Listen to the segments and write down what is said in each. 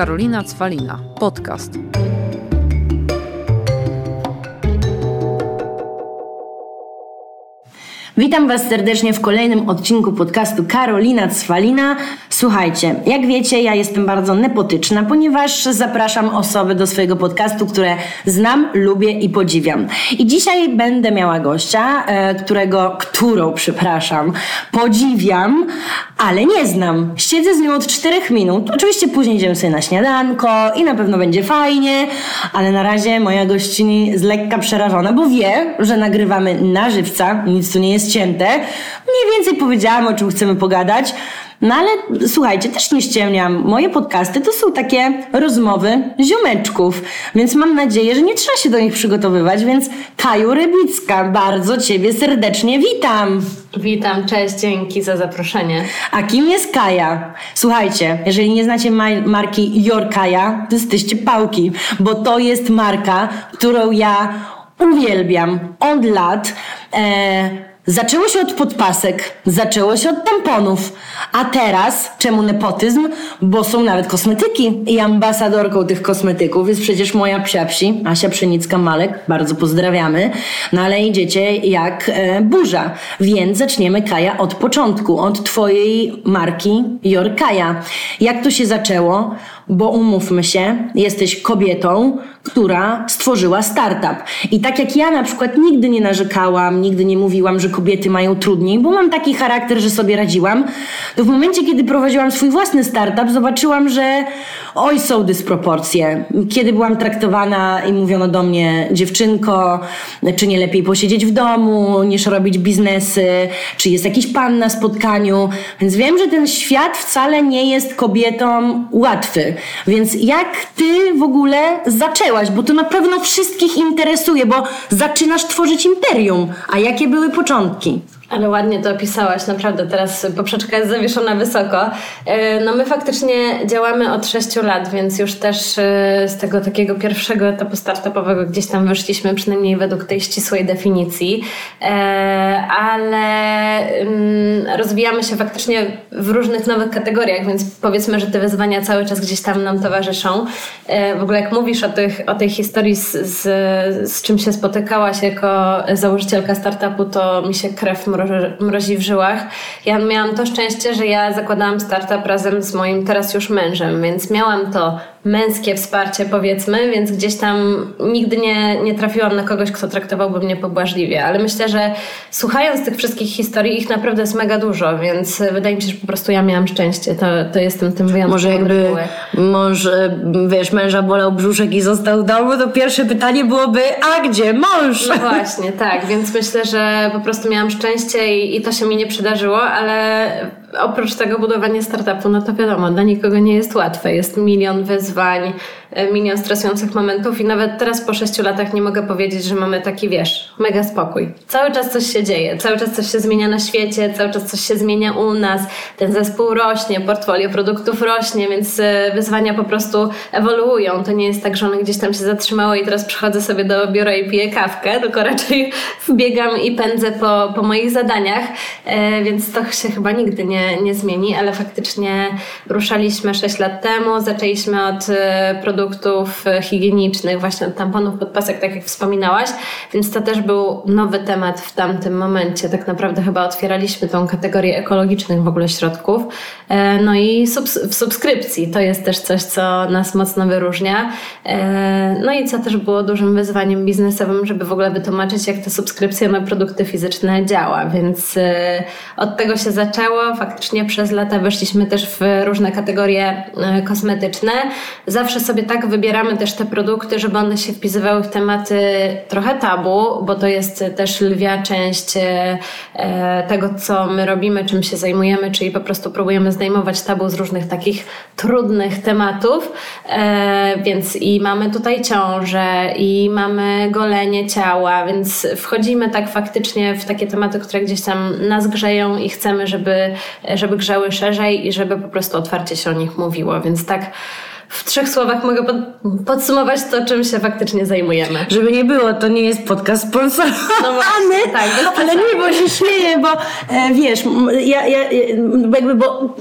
Karolina Cwalina. Podcast. Witam Was serdecznie w kolejnym odcinku podcastu Karolina Cwalina. Słuchajcie, jak wiecie, ja jestem bardzo nepotyczna, ponieważ zapraszam osoby do swojego podcastu, które znam, lubię i podziwiam. I dzisiaj będę miała gościa, e, którego, którą, przepraszam, podziwiam, ale nie znam. Siedzę z nią od czterech minut. Oczywiście później idziemy sobie na śniadanko i na pewno będzie fajnie, ale na razie moja gościni z lekka przerażona, bo wie, że nagrywamy na żywca, nic tu nie jest cięte. Mniej więcej powiedziałam, o czym chcemy pogadać. No ale słuchajcie, też nie ściemniam. Moje podcasty to są takie rozmowy ziomeczków, więc mam nadzieję, że nie trzeba się do nich przygotowywać, więc Kaju Rybicka, bardzo Ciebie serdecznie witam. Witam, cześć, dzięki za zaproszenie. A kim jest Kaja? Słuchajcie, jeżeli nie znacie marki Jorkaja, to jesteście pałki, bo to jest marka, którą ja uwielbiam od lat. E, Zaczęło się od podpasek, zaczęło się od tamponów, a teraz czemu nepotyzm? Bo są nawet kosmetyki i ambasadorką tych kosmetyków jest przecież moja psiapsi, Asia Pszenicka-Malek, bardzo pozdrawiamy, no ale idziecie jak e, burza, więc zaczniemy Kaja od początku, od twojej marki Jorkaja. Jak to się zaczęło? Bo umówmy się, jesteś kobietą, która stworzyła startup. I tak jak ja na przykład nigdy nie narzekałam, nigdy nie mówiłam, że kobiety mają trudniej, bo mam taki charakter, że sobie radziłam, to w momencie, kiedy prowadziłam swój własny startup, zobaczyłam, że oj, są dysproporcje. Kiedy byłam traktowana i mówiono do mnie, dziewczynko, czy nie lepiej posiedzieć w domu, niż robić biznesy, czy jest jakiś pan na spotkaniu. Więc wiem, że ten świat wcale nie jest kobietom łatwy. Więc jak ty w ogóle zaczęłaś? Bo to na pewno wszystkich interesuje, bo zaczynasz tworzyć imperium. A jakie były początki? pumpkin. Ale ładnie to opisałaś, naprawdę teraz poprzeczka jest zawieszona wysoko. E, no my faktycznie działamy od 6 lat, więc już też e, z tego takiego pierwszego etapu startupowego gdzieś tam wyszliśmy, przynajmniej według tej ścisłej definicji. E, ale mm, rozwijamy się faktycznie w różnych nowych kategoriach, więc powiedzmy, że te wyzwania cały czas gdzieś tam nam towarzyszą. W ogóle jak mówisz o, tych, o tej historii z, z, z czym się spotykałaś jako założycielka startupu, to mi się krew mrozi mrozi w żyłach. Ja miałam to szczęście, że ja zakładałam startup razem z moim teraz już mężem, więc miałam to męskie wsparcie, powiedzmy, więc gdzieś tam nigdy nie, nie trafiłam na kogoś, kto traktowałby mnie pobłażliwie, ale myślę, że słuchając tych wszystkich historii, ich naprawdę jest mega dużo, więc wydaje mi się, że po prostu ja miałam szczęście, to, to jestem tym wyjątkiem. Może jakby mąż, wiesz, męża bolał brzuszek i został w domu, to pierwsze pytanie byłoby, a gdzie mąż? No właśnie, tak, więc myślę, że po prostu miałam szczęście i, i to się mi nie przydarzyło, ale oprócz tego budowanie startupu, no to wiadomo, dla nikogo nie jest łatwe. Jest milion wyzwań, milion stresujących momentów i nawet teraz po sześciu latach nie mogę powiedzieć, że mamy taki, wiesz, mega spokój. Cały czas coś się dzieje, cały czas coś się zmienia na świecie, cały czas coś się zmienia u nas, ten zespół rośnie, portfolio produktów rośnie, więc e, wyzwania po prostu ewoluują. To nie jest tak, że one gdzieś tam się zatrzymały i teraz przychodzę sobie do biura i piję kawkę, tylko raczej wbiegam i pędzę po, po moich zadaniach, e, więc to się chyba nigdy nie, nie zmieni, ale faktycznie ruszaliśmy sześć lat temu, zaczęliśmy od produktów produktów e, higienicznych, właśnie od tamponów, podpasek, tak jak wspominałaś, więc to też był nowy temat w tamtym momencie. Tak naprawdę chyba otwieraliśmy tą kategorię ekologicznych w ogóle środków. E, no i subs w subskrypcji to jest też coś, co nas mocno wyróżnia. E, no i co też było dużym wyzwaniem biznesowym, żeby w ogóle wytłumaczyć, jak ta subskrypcja na produkty fizyczne działa, więc od tego się zaczęło. Faktycznie przez lata weszliśmy też w różne kategorie kosmetyczne. Zawsze sobie tak wybieramy też te produkty, żeby one się wpisywały w tematy trochę tabu, bo to jest też lwia część e, e, tego, co my robimy, czym się zajmujemy, czyli po prostu próbujemy zdejmować tabu z różnych takich trudnych tematów. E, więc i mamy tutaj ciążę, i mamy golenie ciała, więc wchodzimy tak faktycznie w takie tematy, które gdzieś tam nas grzeją i chcemy, żeby, żeby grzały szerzej i żeby po prostu otwarcie się o nich mówiło. Więc tak w trzech słowach mogę pod, podsumować to, czym się faktycznie zajmujemy. Żeby nie było, to nie jest podcast sponsorowany. No właśnie, tak, bez ale nie, bo się śmieję, bo e, wiesz, ja, ja e, jakby, bo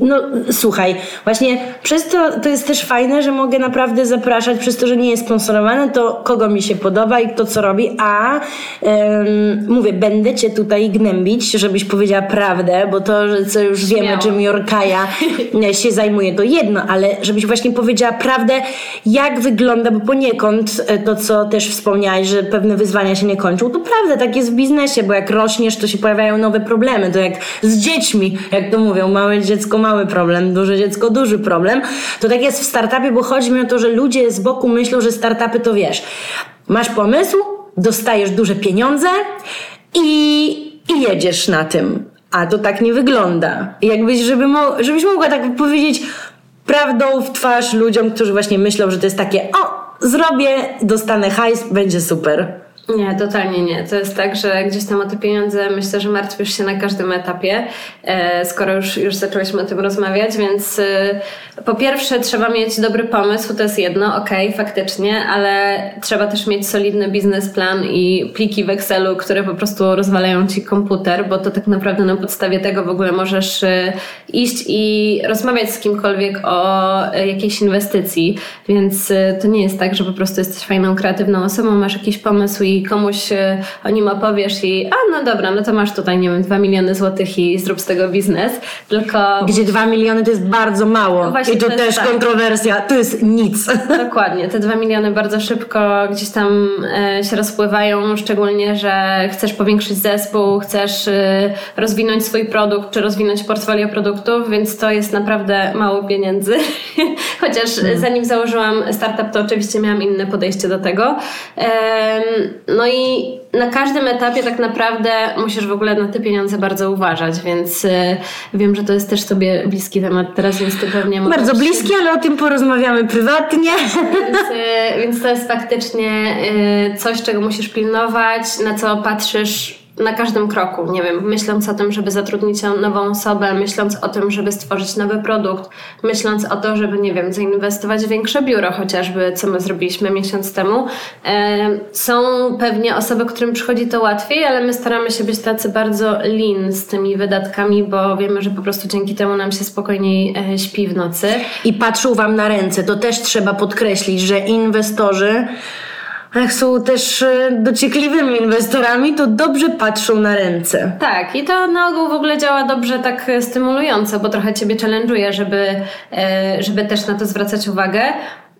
no słuchaj, właśnie przez to to jest też fajne, że mogę naprawdę zapraszać, przez to, że nie jest sponsorowane, to kogo mi się podoba i kto co robi, a em, mówię, będę cię tutaj gnębić, żebyś powiedziała prawdę, bo to, że co już wiemy, Śmiało. czym Jorkaja się zajmuje, to jedno, ale żebyś właśnie powiedziała prawdę, jak wygląda, bo poniekąd e, to, co też wspomniałaś, że pewne wyzwania się nie kończą, to prawda, tak jest w biznesie, bo jak rośniesz, to się pojawiają nowe problemy, to jak z dziećmi, jak to mówią, małe dziecko, mały problem, duże dziecko, duży problem, to tak jest w startupie, bo chodzi mi o to, że ludzie z boku myślą, że startupy to wiesz, masz pomysł, dostajesz duże pieniądze i, i jedziesz na tym. A to tak nie wygląda. Jakbyś, żeby mo- żebyś mogła tak powiedzieć prawdą w twarz ludziom, którzy właśnie myślą, że to jest takie o, zrobię, dostanę hajs, będzie super. Nie, totalnie nie. To jest tak, że gdzieś tam o te pieniądze myślę, że martwisz się na każdym etapie, e, skoro już, już zaczęłyśmy o tym rozmawiać, więc e, po pierwsze trzeba mieć dobry pomysł, to jest jedno, okej, faktycznie, ale trzeba też mieć solidny biznesplan i pliki w Excelu, które po prostu rozwalają ci komputer, bo to tak naprawdę na podstawie tego w ogóle możesz e, iść i rozmawiać z kimkolwiek o jakiejś inwestycji, więc to nie jest tak, że po prostu jesteś fajną, kreatywną osobą, masz jakiś pomysł i komuś e, o nim opowiesz i a no dobra, no to masz tutaj, nie wiem, dwa miliony złotych i zrób z tego biznes, tylko Gdzie dwa miliony to jest bardzo mało. No właśnie, I to, też tak. kontrowersja, to jest nic. Dokładnie, te dwa miliony bardzo szybko gdzieś tam e, się rozpływają, szczególnie, że chcesz powiększyć zespół, chcesz e, rozwinąć swój produkt, czy rozwinąć portfolio produktów, więc to jest naprawdę mało pieniędzy. Chociaż e, zanim założyłam startup, to oczywiście miałam inne podejście do tego. Em, no i na każdym etapie tak naprawdę musisz w ogóle na te pieniądze bardzo uważać, więc e, wiem, że to jest też sobie bliski temat teraz, więc ty pewnie Bardzo bliski, ale o tym porozmawiamy prywatnie. więc, y, więc to jest faktycznie y, coś, czego musisz pilnować, na co patrzysz na każdym kroku, nie wiem, myśląc o tym, żeby zatrudnić nową osobę, myśląc o tym, żeby stworzyć nowy produkt, myśląc o to, żeby, nie wiem, zainwestować w większe biuro chociażby, co my zrobiliśmy miesiąc temu. E, Są pewnie osoby, którym przychodzi to łatwiej, ale my staramy się być tacy bardzo lean z tymi wydatkami, bo wiemy, że po prostu dzięki temu nam się spokojniej e, śpi w nocy. I patrzą wam na ręce. To też trzeba podkreślić, że inwestorzy, jak są też e, dociekliwymi inwestorami, to dobrze patrzą na ręce. Tak, i to na ogół w ogóle działa dobrze tak e, stymulująco, bo trochę ciebie challenge'uje, żeby, e, żeby też na to zwracać uwagę.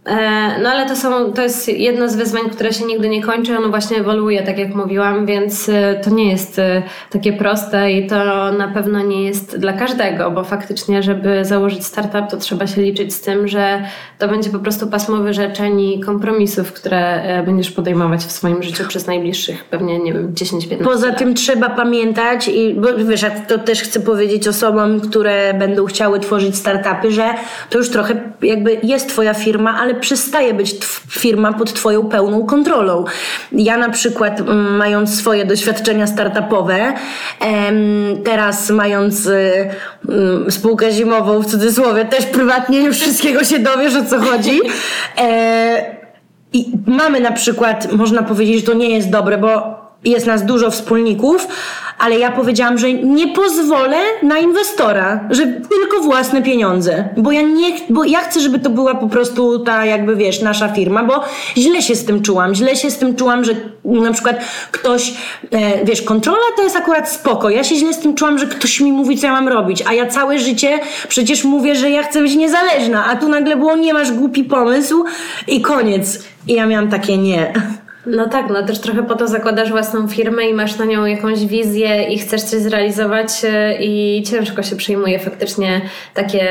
E, No ale to, są, to jest jedno z wyzwań, które się nigdy nie kończy, ono właśnie ewoluuje, tak jak mówiłam, więc e, to nie jest e, takie proste i to na pewno nie jest dla każdego, bo faktycznie, żeby założyć startup, to trzeba się liczyć z tym, że to będzie po prostu pasmo wyrzeczeń i kompromisów, które będziesz podejmować w swoim życiu przez najbliższych pewnie, nie wiem, 10-15 Poza lat. tym trzeba pamiętać, i bo wiesz, to też chcę powiedzieć osobom, które będą chciały tworzyć startupy, że to już trochę jakby jest twoja firma, ale przestaje być firma pod twoją pełną kontrolą. Ja na przykład mm, mając swoje doświadczenia startupowe, teraz mając y, mm, spółkę zimową w cudzysłowie, też prywatnie już wszystkiego się dowiesz o co chodzi. E, i mamy na przykład, można powiedzieć, że to nie jest dobre, bo jest nas dużo wspólników, ale ja powiedziałam, że nie pozwolę na inwestora, że tylko własne pieniądze, bo ja nie, bo ja chcę, żeby to była po prostu ta jakby wiesz, nasza firma, bo źle się z tym czułam, źle się z tym czułam, że na przykład ktoś, e, wiesz, kontrola to jest akurat spoko, ja się źle z tym czułam, że ktoś mi mówi, co ja mam robić, a ja całe życie przecież mówię, że ja chcę być niezależna, a tu nagle było, nie masz głupi pomysł i koniec. I ja miałam takie nie. No tak, no też trochę po to zakładasz własną firmę i masz na nią jakąś wizję i chcesz coś zrealizować e, i ciężko się przyjmuje faktycznie takie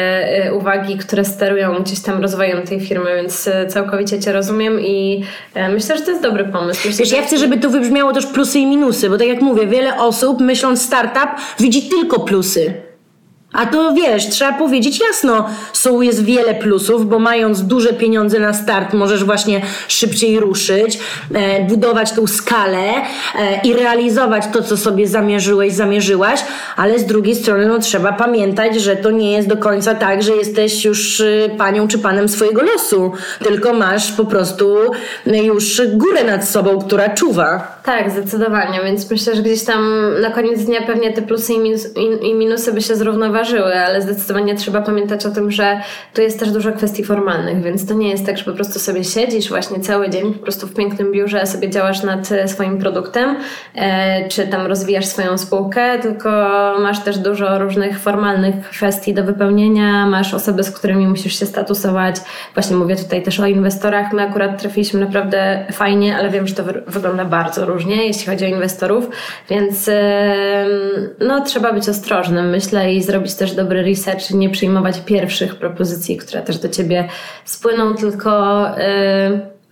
e, uwagi, które sterują gdzieś tam rozwojem tej firmy, więc e, całkowicie Cię rozumiem i myślę, że to jest dobry pomysł. Myślę, Wiesz, ja chcę, żeby to wybrzmiało też plusy i minusy, bo tak jak mówię, wiele osób myśląc startup widzi tylko plusy. A to wiesz, trzeba powiedzieć jasno, są jest wiele plusów, bo mając duże pieniądze na start, możesz właśnie szybciej ruszyć, e, budować tą skalę e, i realizować to, co sobie zamierzyłeś, zamierzyłaś, ale z drugiej strony no, trzeba pamiętać, że to nie jest do końca tak, że jesteś już y, panią czy panem swojego losu, tylko masz po prostu y, już górę nad sobą, która czuwa. Tak, zdecydowanie, więc myślę, że gdzieś tam na koniec dnia pewnie te plusy i, minus, i, i minusy by się zrównoważyły, ale zdecydowanie trzeba pamiętać o tym, że tu jest też dużo kwestii formalnych, więc to nie jest tak, że po prostu sobie siedzisz właśnie cały dzień po prostu w pięknym biurze, sobie działasz nad e, swoim produktem, e, czy tam rozwijasz swoją spółkę, tylko masz też dużo różnych formalnych kwestii do wypełnienia, masz osoby, z którymi musisz się statusować. Właśnie mówię tutaj też o inwestorach. My akurat trafiliśmy naprawdę fajnie, ale wiem, że to wy- wygląda bardzo różnie, jeśli chodzi o inwestorów, więc no, trzeba być ostrożnym, myślę, i zrobić też dobry research, nie przyjmować pierwszych propozycji, które też do ciebie spłyną, tylko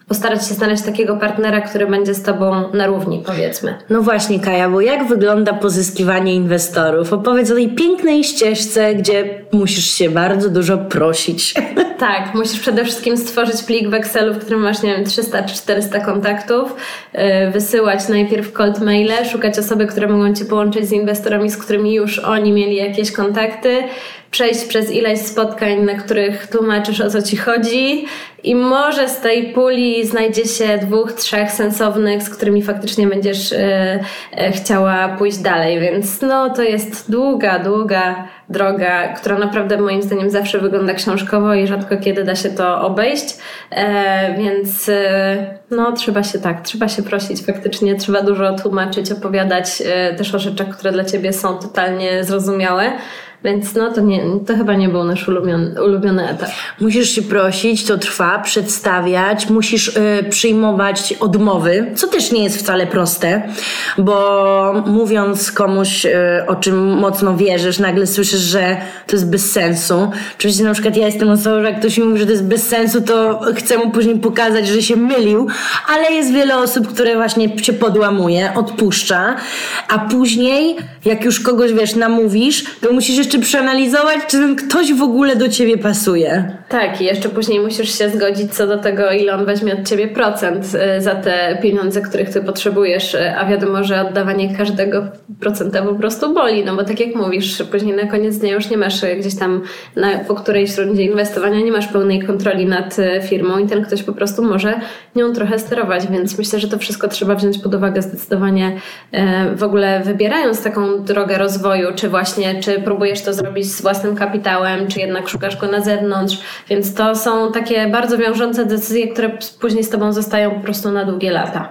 postarać się znaleźć takiego partnera, który będzie z tobą na równi, powiedzmy. No właśnie, Kaja, bo jak wygląda pozyskiwanie inwestorów? Opowiedz o tej pięknej ścieżce, gdzie musisz się bardzo dużo prosić. Tak, musisz przede wszystkim stworzyć plik w Excelu, w którym masz, nie wiem, 300 czy 400 kontaktów, yy, wysyłać najpierw cold maile, szukać osoby, które mogą Cię połączyć z inwestorami, z którymi już oni mieli jakieś kontakty, przejść przez ileś spotkań, na których tłumaczysz o co ci chodzi. I może z tej puli znajdzie się dwóch, trzech sensownych, z którymi faktycznie będziesz e, e, chciała pójść dalej, więc no to jest długa, długa droga, która naprawdę moim zdaniem zawsze wygląda książkowo i rzadko kiedy da się to obejść, e, więc no trzeba się tak, trzeba się prosić. Faktycznie, trzeba dużo tłumaczyć, opowiadać też o rzeczach, które dla Ciebie są totalnie zrozumiałe. Więc no to, nie, to chyba nie był nasz ulubiony, ulubiony etap. Musisz się prosić, to trwa, przedstawiać, musisz y, przyjmować odmowy, co też nie jest wcale proste, bo mówiąc komuś, y, o czym mocno wierzysz, nagle słyszysz, że to jest bez sensu. Oczywiście na przykład ja jestem osobą, że jak ktoś mi mówi, że to jest bez sensu, to chcę mu później pokazać, że się mylił, ale jest wiele osób, które właśnie się podłamuje, odpuszcza, a później, jak już kogoś, wiesz, namówisz, to musisz jeszcze przeanalizować, czy ten ktoś w ogóle do ciebie pasuje. Tak, i jeszcze później musisz się zgodzić co do tego, ile on weźmie od ciebie procent y, za te pieniądze, których ty potrzebujesz, y, a wiadomo, że oddawanie każdego procenta po prostu boli, no bo tak jak mówisz, później na koniec dnia już nie masz y, gdzieś tam na, po którejś rundzie inwestowania, nie masz pełnej kontroli nad firmą i ten ktoś po prostu może nią trochę sterować, więc myślę, że to wszystko trzeba wziąć pod uwagę zdecydowanie w ogóle wybierając taką drogę rozwoju, czy właśnie, czy próbujesz to zrobić z własnym kapitałem, czy jednak szukasz go na zewnątrz. Więc to są takie bardzo wiążące decyzje, które później z Tobą zostają po prostu na długie lata.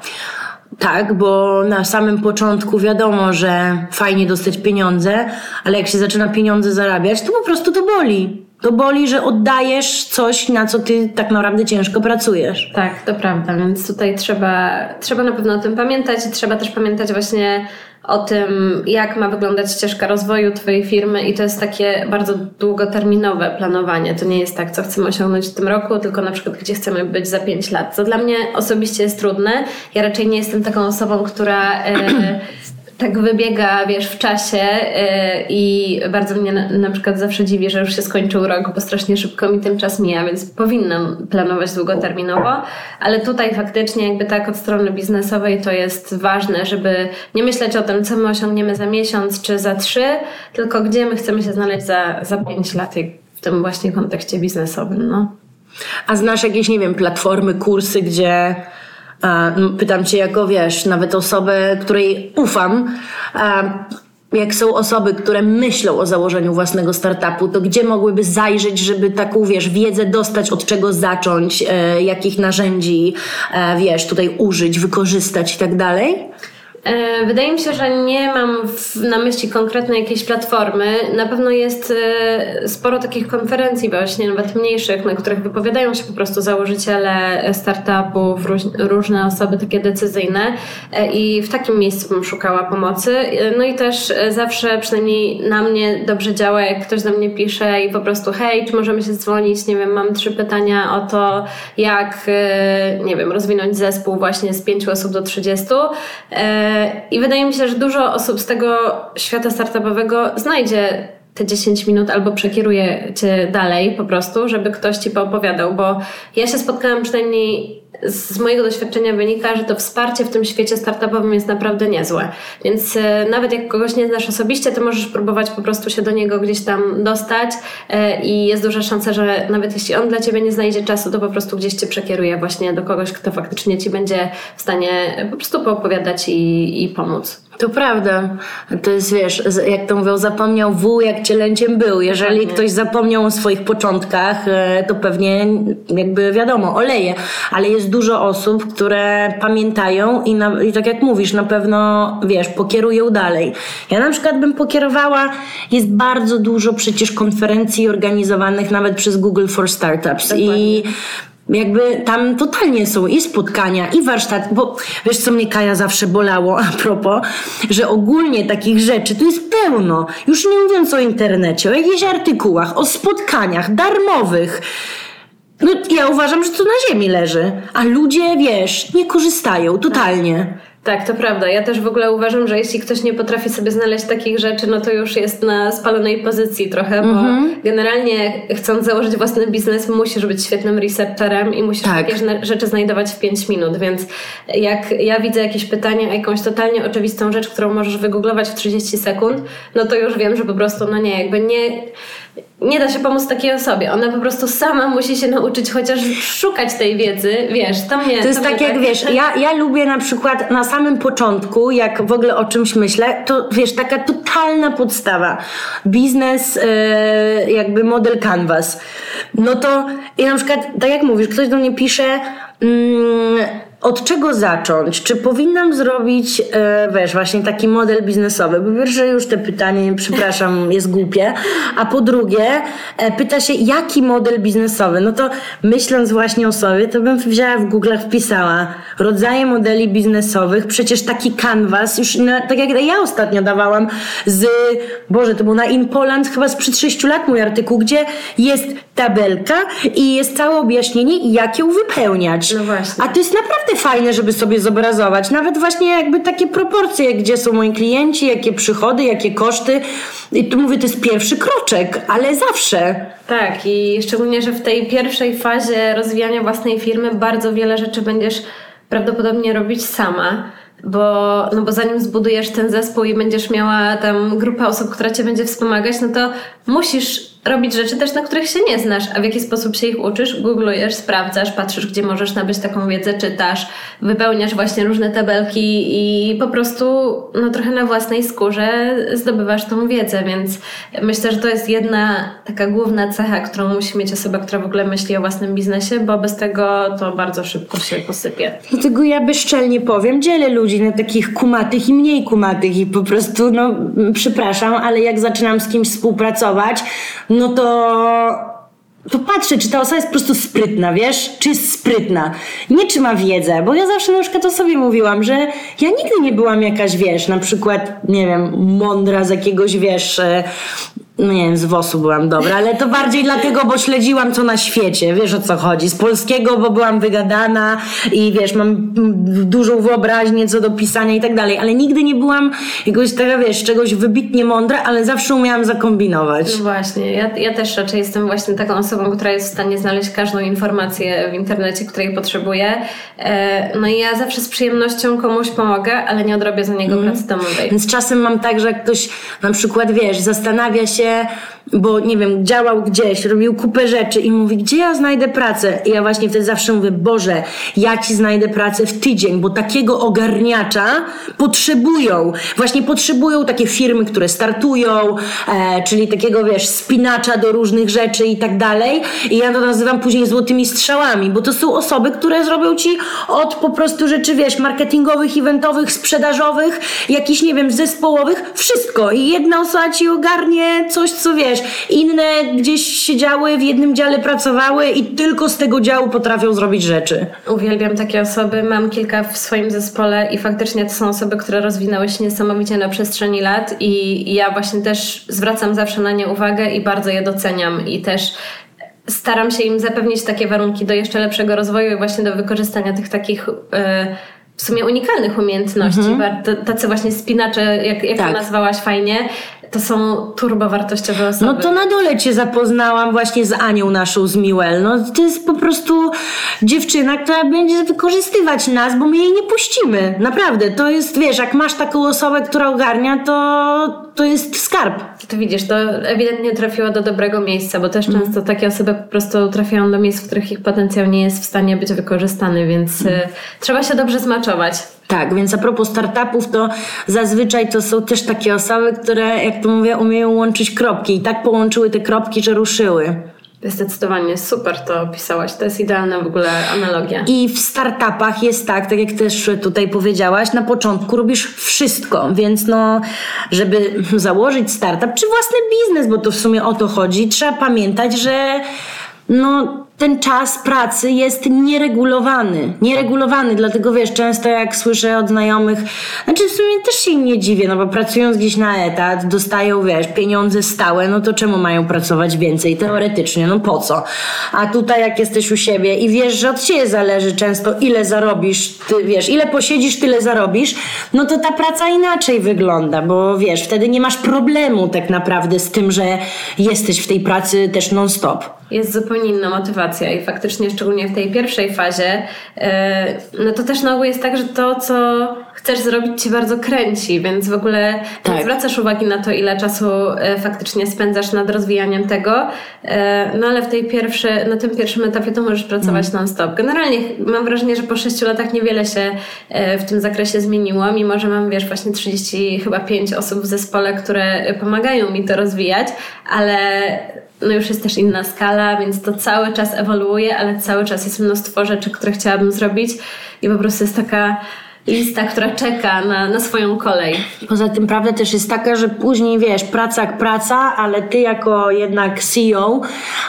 Tak, bo na samym początku wiadomo, że fajnie dostać pieniądze, ale jak się zaczyna pieniądze zarabiać, to po prostu to boli. To boli, że oddajesz coś, na co ty tak naprawdę ciężko pracujesz. Tak, to prawda, więc tutaj trzeba, trzeba na pewno o tym pamiętać i trzeba też pamiętać właśnie o tym, jak ma wyglądać ścieżka rozwoju Twojej firmy i to jest takie bardzo długoterminowe planowanie. To nie jest tak, co chcemy osiągnąć w tym roku, tylko na przykład, gdzie chcemy być za 5 lat. To dla mnie osobiście jest trudne. Ja raczej nie jestem taką osobą, która e, tak wybiega, wiesz, w czasie yy, i bardzo mnie na, na, przykład zawsze dziwi, że już się skończył rok, bo strasznie szybko mi ten czas mija, więc powinnam planować długoterminowo, ale tutaj faktycznie jakby tak od strony biznesowej to jest ważne, żeby nie myśleć o tym, co my osiągniemy za miesiąc czy za trzy, tylko gdzie my chcemy się znaleźć za, za pięć lat w tym właśnie kontekście biznesowym, no. A znasz jakieś, nie wiem, platformy, kursy, gdzie pytam cię jako, wiesz, nawet osobę, której ufam, jak są osoby, które myślą o założeniu własnego startupu, to gdzie mogłyby zajrzeć, żeby taką, wiesz, wiedzę dostać, od czego zacząć, e, jakich narzędzi, e, wiesz, tutaj użyć, wykorzystać i tak dalej? E, wydaje mi się, że nie mam na myśli konkretnej jakiejś platformy. Na pewno jest e, sporo takich konferencji, właśnie nawet mniejszych, na których wypowiadają się po prostu założyciele startupów, różne osoby takie decyzyjne e, i w takim miejscu bym szukała pomocy. No i też zawsze, przynajmniej na mnie dobrze działa, jak ktoś do mnie pisze i po prostu hej, czy możemy się dzwonić, nie wiem, mam trzy pytania o to, jak, nie wiem, rozwinąć zespół właśnie z pięciu osób do trzydziestu i wydaje mi się, że dużo osób z tego świata startupowego znajdzie te 10 minut albo przekieruje cię dalej po prostu, żeby ktoś ci poopowiadał, bo ja się spotkałam przynajmniej z mojego doświadczenia wynika, że to wsparcie w tym świecie startupowym jest naprawdę niezłe. Więc e, nawet jak kogoś nie znasz osobiście, to możesz próbować po prostu się do niego gdzieś tam dostać e, i jest duża szansa, że nawet jeśli on dla ciebie nie znajdzie czasu, to po prostu gdzieś cię przekieruje właśnie do kogoś, kto faktycznie ci będzie w stanie po prostu poopowiadać i, i pomóc. To prawda. To jest, wiesz, jak to mówią, zapomniał wół, jak cielęciem był. Jeżeli Dokładnie. ktoś zapomniał o swoich początkach, e, to pewnie jakby wiadomo, oleje. Ale jest dużo osób, które pamiętają i, na, i tak jak mówisz, na pewno, wiesz, pokierują dalej. Ja na przykład bym pokierowała, jest bardzo dużo przecież konferencji organizowanych nawet przez Google for Startups. Dokładnie. I jakby tam totalnie są i spotkania, i warsztat, bo wiesz co mnie Kaja zawsze bolało a propos, że ogólnie takich rzeczy tu jest pełno. Już nie mówiąc o internecie, o jakichś artykułach, o spotkaniach darmowych. No ja uważam, że to na ziemi leży, a ludzie, wiesz, nie korzystają totalnie. Tak, to prawda. Ja też w ogóle uważam, że jeśli ktoś nie potrafi sobie znaleźć takich rzeczy, no to już jest na spalonej pozycji trochę, bo mm-hmm. generalnie chcąc założyć własny biznes, musisz być świetnym researcherem i musisz tak. takie rzeczy znajdować w 5 minut, więc jak ja widzę jakieś pytanie, jakąś totalnie oczywistą rzecz, którą możesz wygooglować w 30 sekund, no to już wiem, że po prostu, no nie, jakby nie nie da się pomóc takiej osobie. Ona po prostu sama musi się nauczyć chociaż szukać tej wiedzy, wiesz, to mnie... To jest to tak jak, tak... wiesz, ja, ja lubię na przykład na samym początku, jak w ogóle o czymś myślę, to wiesz, taka totalna podstawa. Biznes, yy, jakby model canvas. No to i na przykład, tak jak mówisz, ktoś do mnie pisze... Yy, od czego zacząć? Czy powinnam zrobić, e, wiesz, właśnie taki model biznesowy? Po pierwsze, już te pytanie, przepraszam, jest głupie. A po drugie, e, pyta się, jaki model biznesowy? No to myśląc właśnie o sobie, to bym wzięła w Google, wpisała rodzaje modeli biznesowych. Przecież taki canvas, już na, tak jak ja ostatnio dawałam z, Boże, to był na InPoland chyba sprzed 6 lat mój artykuł, gdzie jest tabelka i jest całe objaśnienie, jak ją wypełniać. No właśnie. A to jest naprawdę fajne, żeby sobie zobrazować. Nawet właśnie jakby takie proporcje, gdzie są moi klienci, jakie przychody, jakie koszty. I tu mówię, to jest pierwszy kroczek, ale zawsze. Tak, i szczególnie, że w tej pierwszej fazie rozwijania własnej firmy bardzo wiele rzeczy będziesz prawdopodobnie robić sama bo, no bo zanim zbudujesz ten zespół i będziesz miała tam grupę osób, która cię będzie wspomagać, no to musisz robić rzeczy też, na których się nie znasz, a w jaki sposób się ich uczysz, googlujesz, sprawdzasz, patrzysz, gdzie możesz nabyć taką wiedzę, czytasz, wypełniasz właśnie różne tabelki i po prostu no trochę na własnej skórze zdobywasz tą wiedzę, więc myślę, że to jest jedna taka główna cecha, którą musi mieć osoba, która w ogóle myśli o własnym biznesie, bo bez tego to bardzo szybko się posypie. Dlatego ja bezczelnie powiem, dzielę ludzi na takich kumatych i mniej kumatych i po prostu, no przepraszam, ale jak zaczynam z kimś współpracować, to to patrzę, czy ta osoba jest po prostu sprytna, wiesz? Czy jest sprytna. Nie czy ma wiedzę, bo ja zawsze na przykład o sobie mówiłam, że ja nigdy nie byłam jakaś, wiesz, na przykład, nie wiem, mądra z jakiegoś, wiesz, no nie wiem, z WOS-u byłam dobra, ale to bardziej dlatego, bo śledziłam co na świecie, wiesz o co chodzi. Z polskiego, bo byłam wygadana i wiesz, mam dużą wyobraźnię co do pisania i tak dalej, ale nigdy nie byłam jakoś tego, wiesz, czegoś wybitnie mądra, ale zawsze umiałam zakombinować. No właśnie, ja, ja też raczej jestem właśnie taką osobą, która jest w stanie znaleźć każdą informację w internecie, której potrzebuje. No i ja zawsze z przyjemnością komuś pomogę, ale nie odrobię za niego mm. pracy domowej. Więc czasem mam tak, że ktoś na przykład, wiesz, zastanawia się, bo nie wiem, działał gdzieś, robił kupę rzeczy i mówi, gdzie ja znajdę pracę? I ja właśnie wtedy zawsze mówię, Boże, ja ci znajdę pracę w tydzień, bo takiego ogarniacza potrzebują. Właśnie potrzebują takie firmy, które startują, e, czyli takiego, wiesz, spinacza do różnych rzeczy i tak dalej. I ja to nazywam później złotymi strzałami, bo to są osoby, które zrobią ci od po prostu rzeczy, wiesz, marketingowych, eventowych, sprzedażowych, jakichś, nie wiem, zespołowych, wszystko. I jedna osoba ci ogarnie coś, co wiesz, inne gdzieś siedziały, w jednym dziale pracowały i tylko z tego działu potrafią zrobić rzeczy. Uwielbiam takie osoby, mam kilka w swoim zespole i faktycznie to są osoby, które rozwinęły się niesamowicie na przestrzeni lat i ja właśnie też zwracam zawsze na nie uwagę i bardzo je doceniam i też staram się im zapewnić takie warunki do jeszcze lepszego rozwoju i właśnie do wykorzystania tych takich... Yy, w sumie unikalnych umiejętności, mhm. tacy właśnie spinacze, jak, jak tak. to nazwałaś fajnie, to są turbowartościowe osoby. No to na dole cię zapoznałam właśnie z Anią naszą z Miłel. No to jest po prostu dziewczyna, która będzie wykorzystywać nas, bo my jej nie puścimy. Naprawdę, to jest, wiesz, jak masz taką osobę, która ogarnia, to, to jest skarb. To widzisz, to ewidentnie trafiło do dobrego miejsca, bo też Mhm. często takie osoby po prostu trafiają do miejsc, w których ich potencjał nie jest w stanie być wykorzystany, więc y, trzeba się dobrze zmaczować. Tak, więc a propos startupów, to zazwyczaj to są też takie osoby, które, jak to mówię, umieją łączyć kropki i tak połączyły te kropki, że ruszyły. Zdecydowanie super to opisałaś. To jest idealna w ogóle analogia. I w startupach jest tak, tak jak też tutaj powiedziałaś, na początku robisz wszystko, więc no, żeby założyć startup czy własny biznes, bo to w sumie o to chodzi, trzeba pamiętać, że no, ten czas pracy jest nieregulowany. Nieregulowany, dlatego wiesz, często jak słyszę od znajomych, znaczy w sumie też się im nie dziwię, no bo pracując gdzieś na etat, dostają, wiesz, pieniądze stałe, no to czemu mają pracować więcej? Teoretycznie, no po co? A tutaj jak jesteś u siebie i wiesz, że od ciebie zależy często ile zarobisz, ty wiesz, ile posiedzisz, tyle zarobisz, no to ta praca inaczej wygląda, bo wiesz, wtedy nie masz problemu tak naprawdę z tym, że jesteś w tej pracy też non-stop. Jest zupełnie inna motywacja i faktycznie szczególnie w tej pierwszej fazie, e, no to też na ogół jest tak, że to, co chcesz zrobić Cię bardzo kręci, więc w ogóle Tak. nie zwracasz uwagi na to, ile czasu e, faktycznie spędzasz nad rozwijaniem tego, e, no ale w tej pierwszej, na tym pierwszym etapie to możesz pracować Mm. non-stop. Generalnie mam wrażenie, że po sześciu latach niewiele się w tym zakresie zmieniło, mimo że mam, wiesz, właśnie 30, chyba 5 osób w zespole, które pomagają mi to rozwijać, ale no już jest też inna skala, więc to cały czas ewoluuje, ale cały czas jest mnóstwo rzeczy, które chciałabym zrobić i po prostu jest taka lista, która czeka na, na swoją kolej. Poza tym prawda też jest taka, że później wiesz, praca jak praca, ale ty jako jednak CEO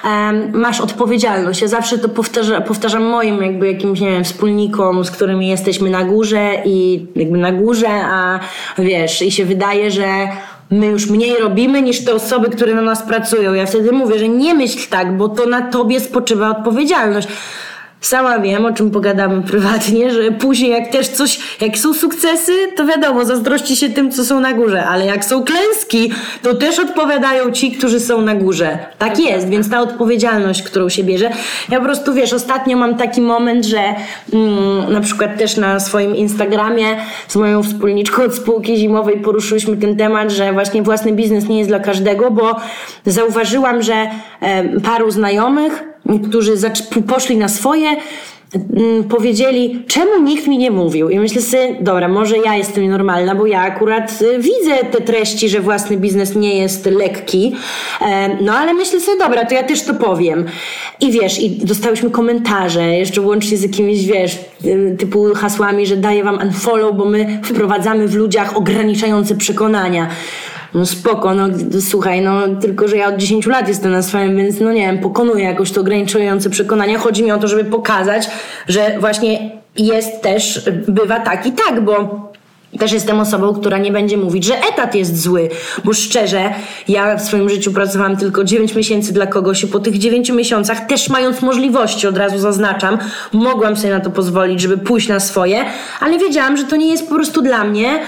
em, masz odpowiedzialność. Ja zawsze to powtarza, powtarzam moim jakby jakimś, nie wiem, wspólnikom, z którymi jesteśmy na górze i jakby na górze, a wiesz, i się wydaje, że my już mniej robimy niż te osoby, które na nas pracują. Ja wtedy mówię, że nie myśl tak, bo to na tobie spoczywa odpowiedzialność. Sama wiem, o czym pogadamy prywatnie, że później jak też coś, jak są sukcesy, to wiadomo, zazdrości się tym, co są na górze, ale jak są klęski, to też odpowiadają ci, którzy są na górze. Tak jest, więc ta odpowiedzialność, którą się bierze. Ja po prostu, wiesz, ostatnio mam taki moment, że mm, na przykład też na swoim Instagramie z moją wspólniczką od spółki zimowej poruszyliśmy ten temat, że właśnie własny biznes nie jest dla każdego, bo zauważyłam, że em, paru znajomych którzy poszli na swoje, mm, powiedzieli, czemu nikt mi nie mówił? I myślę sobie, dobra, może ja jestem nienormalna, bo ja akurat y, widzę te treści, że własny biznes nie jest lekki, e, no ale myślę sobie, dobra, to ja też to powiem. I wiesz, i dostałyśmy komentarze, jeszcze łącznie z jakimiś, wiesz, y, typu hasłami, że daję wam unfollow, bo my wprowadzamy w ludziach ograniczające przekonania. No spoko, no słuchaj, no tylko, że ja od 10 lat jestem na swoim, więc no nie wiem, pokonuję jakoś to ograniczające przekonania. Chodzi mi o to, żeby pokazać, że właśnie jest też, bywa tak i tak, bo też jestem osobą, która nie będzie mówić, że etat jest zły, bo szczerze, ja w swoim życiu pracowałam tylko 9 miesięcy dla kogoś i po tych 9 miesiącach, też mając możliwości, od razu zaznaczam, mogłam sobie na to pozwolić, żeby pójść na swoje, ale wiedziałam, że to nie jest po prostu dla mnie,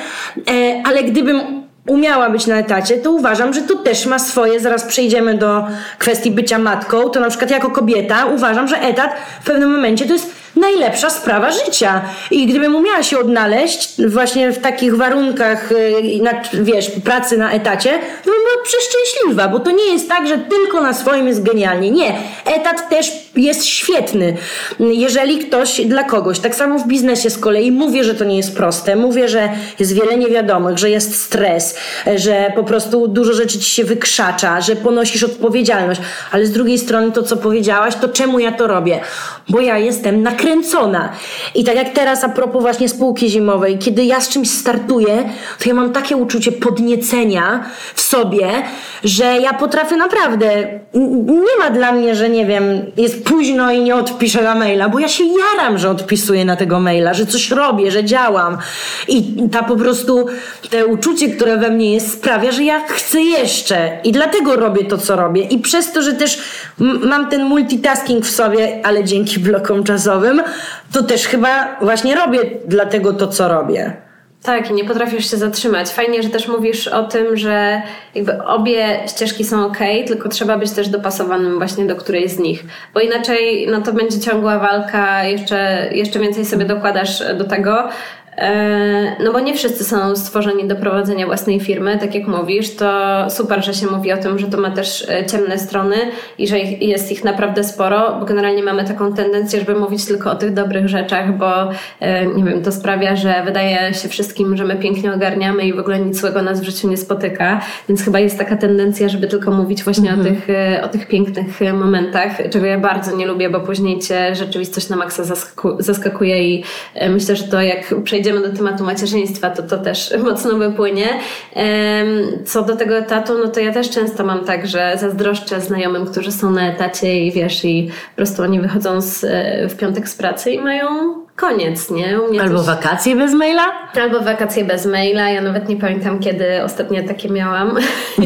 e, ale gdybym umiała być na etacie, to uważam, że to też ma swoje, zaraz przejdziemy do kwestii bycia matką, to na przykład jako kobieta uważam, że etat w pewnym momencie to jest najlepsza sprawa życia. I gdybym umiała się odnaleźć właśnie w takich warunkach, na, wiesz, pracy na etacie, to bym była przeszczęśliwa, bo to nie jest tak, że tylko na swoim jest genialnie. Nie. Etat też jest świetny, jeżeli ktoś dla kogoś. Tak samo w biznesie z kolei mówię, że to nie jest proste. Mówię, że jest wiele niewiadomych, że jest stres, że po prostu dużo rzeczy ci się wykrzacza, że ponosisz odpowiedzialność. Ale z drugiej strony to, co powiedziałaś, to czemu ja to robię? Bo ja jestem nakręcona. I tak jak teraz a propos właśnie spółki zimowej, kiedy ja z czymś startuję, to ja mam takie uczucie podniecenia w sobie, że ja potrafię naprawdę. Nie ma dla mnie, że nie wiem, jest późno i nie odpiszę na maila, bo ja się jaram, że odpisuję na tego maila, że coś robię, że działam. I ta po prostu, te uczucie, które we mnie jest, sprawia, że ja chcę jeszcze. I dlatego robię to, co robię. I przez to, że też mam ten multitasking w sobie, ale dzięki blokom czasowym, to też chyba właśnie robię dlatego to, co robię. Tak, i nie potrafisz się zatrzymać. Fajnie, że też mówisz o tym, że jakby obie ścieżki są ok, tylko trzeba być też dopasowanym właśnie do którejś z nich. Bo inaczej no to będzie ciągła walka, jeszcze, jeszcze więcej sobie dokładasz do tego, no bo nie wszyscy są stworzeni do prowadzenia własnej firmy, tak jak mówisz, to super, że się mówi o tym, że to ma też e, ciemne strony i że jest ich naprawdę sporo, bo generalnie mamy taką tendencję, żeby mówić tylko o tych dobrych rzeczach, bo e, nie wiem, to sprawia, że wydaje się wszystkim, że my pięknie ogarniamy i w ogóle nic złego nas w życiu nie spotyka, więc chyba jest taka tendencja, żeby tylko mówić właśnie mhm. o, tych, o tych pięknych momentach, czego ja bardzo nie lubię, bo później cię rzeczywistość na maksa zaskakuje i myślę, że to jak przejdziemy do tematu macierzyństwa, to to też mocno wypłynie. Co do tego etatu, no to ja też często mam tak, że zazdroszczę znajomym, którzy są na etacie i wiesz, i po prostu oni wychodzą z, e, w piątek z pracy i mają koniec, nie? Albo coś... wakacje bez maila? Albo wakacje bez maila. Ja nawet nie pamiętam, kiedy ostatnio takie miałam.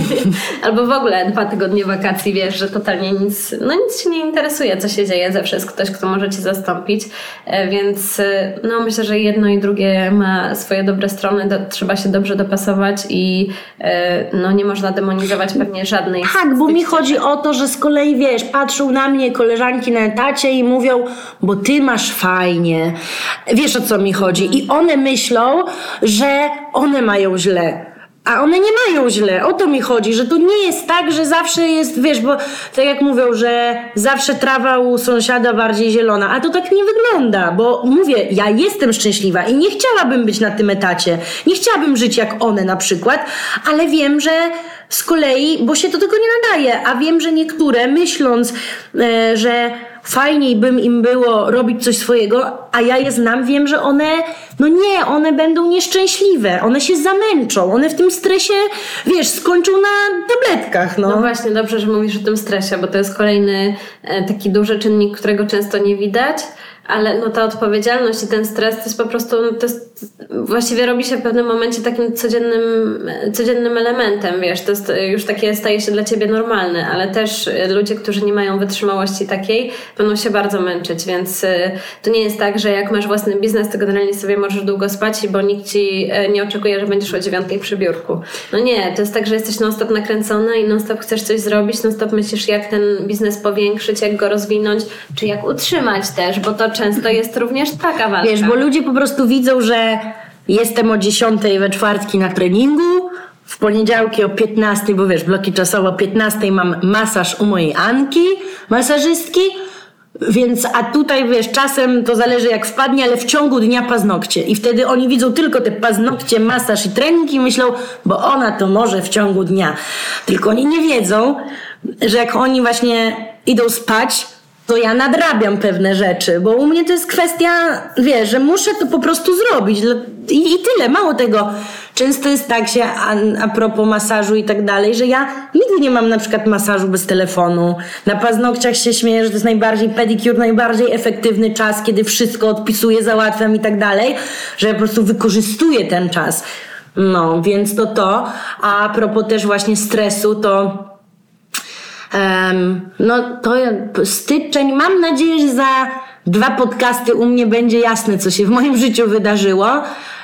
Albo w ogóle dwa tygodnie wakacji, wiesz, że totalnie nic, no nic się nie interesuje, co się dzieje. Zawsze jest ktoś, kto może cię zastąpić. E, więc e, no myślę, że jedno i drugie ma swoje dobre strony. Do, trzeba się dobrze dopasować i e, no nie można demonizować pewnie żadnej. Tak, bo mi chodzi o to, że z kolei, wiesz, patrzą na mnie koleżanki na etacie i mówią, bo ty masz fajnie, Wiesz o co mi chodzi? I one myślą, że one mają źle. A one nie mają źle. O to mi chodzi, że to nie jest tak, że zawsze jest, wiesz, bo tak jak mówią, że zawsze trawa u sąsiada bardziej zielona, a to tak nie wygląda, bo mówię, ja jestem szczęśliwa i nie chciałabym być na tym etacie. Nie chciałabym żyć jak one na przykład, ale wiem, że z kolei, bo się do tego nie nadaje, a wiem, że niektóre myśląc, e, że fajniej bym im było robić coś swojego, a ja je znam, wiem, że one, no nie, one będą nieszczęśliwe, one się zamęczą, one w tym stresie, wiesz, skończą na tabletkach, no. No właśnie, dobrze, że mówisz o tym stresie, bo to jest kolejny e, taki duży czynnik, którego często nie widać, ale no ta odpowiedzialność i ten stres to jest po prostu, no to jest, właściwie robi się w pewnym momencie takim codziennym, codziennym elementem, wiesz, to jest już takie staje się dla ciebie normalne, ale też ludzie, którzy nie mają wytrzymałości takiej, będą się bardzo męczyć, więc y, to nie jest tak, że jak masz własny biznes, to generalnie sobie możesz długo spać, bo nikt ci y, nie oczekuje, że będziesz o dziewiątej przy biurku. No nie, to jest tak, że jesteś non-stop nakręcona i non-stop chcesz coś zrobić, non-stop myślisz, jak ten biznes powiększyć, jak go rozwinąć, czy jak utrzymać też, bo to często jest również taka walka. Wiesz, bo ludzie po prostu widzą, że jestem o 10 we czwartki na treningu, w poniedziałki o 15, bo wiesz, bloki czasowe o 15 mam masaż u mojej Anki, masażystki, więc, a tutaj wiesz, czasem to zależy jak wpadnie, ale w ciągu dnia paznokcie. I wtedy oni widzą tylko te paznokcie, masaż i trening i myślą, bo ona to może w ciągu dnia. Tylko oni nie wiedzą, że jak oni właśnie idą spać, to ja nadrabiam pewne rzeczy, bo u mnie to jest kwestia, wiesz, że muszę to po prostu zrobić. I, i tyle, mało tego. Często jest tak się, a, a propos masażu i tak dalej, że ja nigdy nie mam na przykład masażu bez telefonu. Na paznokciach się śmieję, że to jest najbardziej pedicure, najbardziej efektywny czas, kiedy wszystko odpisuję, załatwiam i tak dalej, że ja po prostu wykorzystuję ten czas. No, więc to to. A propos też właśnie stresu, to no to styczeń, mam nadzieję, że za dwa podcasty u mnie będzie jasne, co się w moim życiu wydarzyło.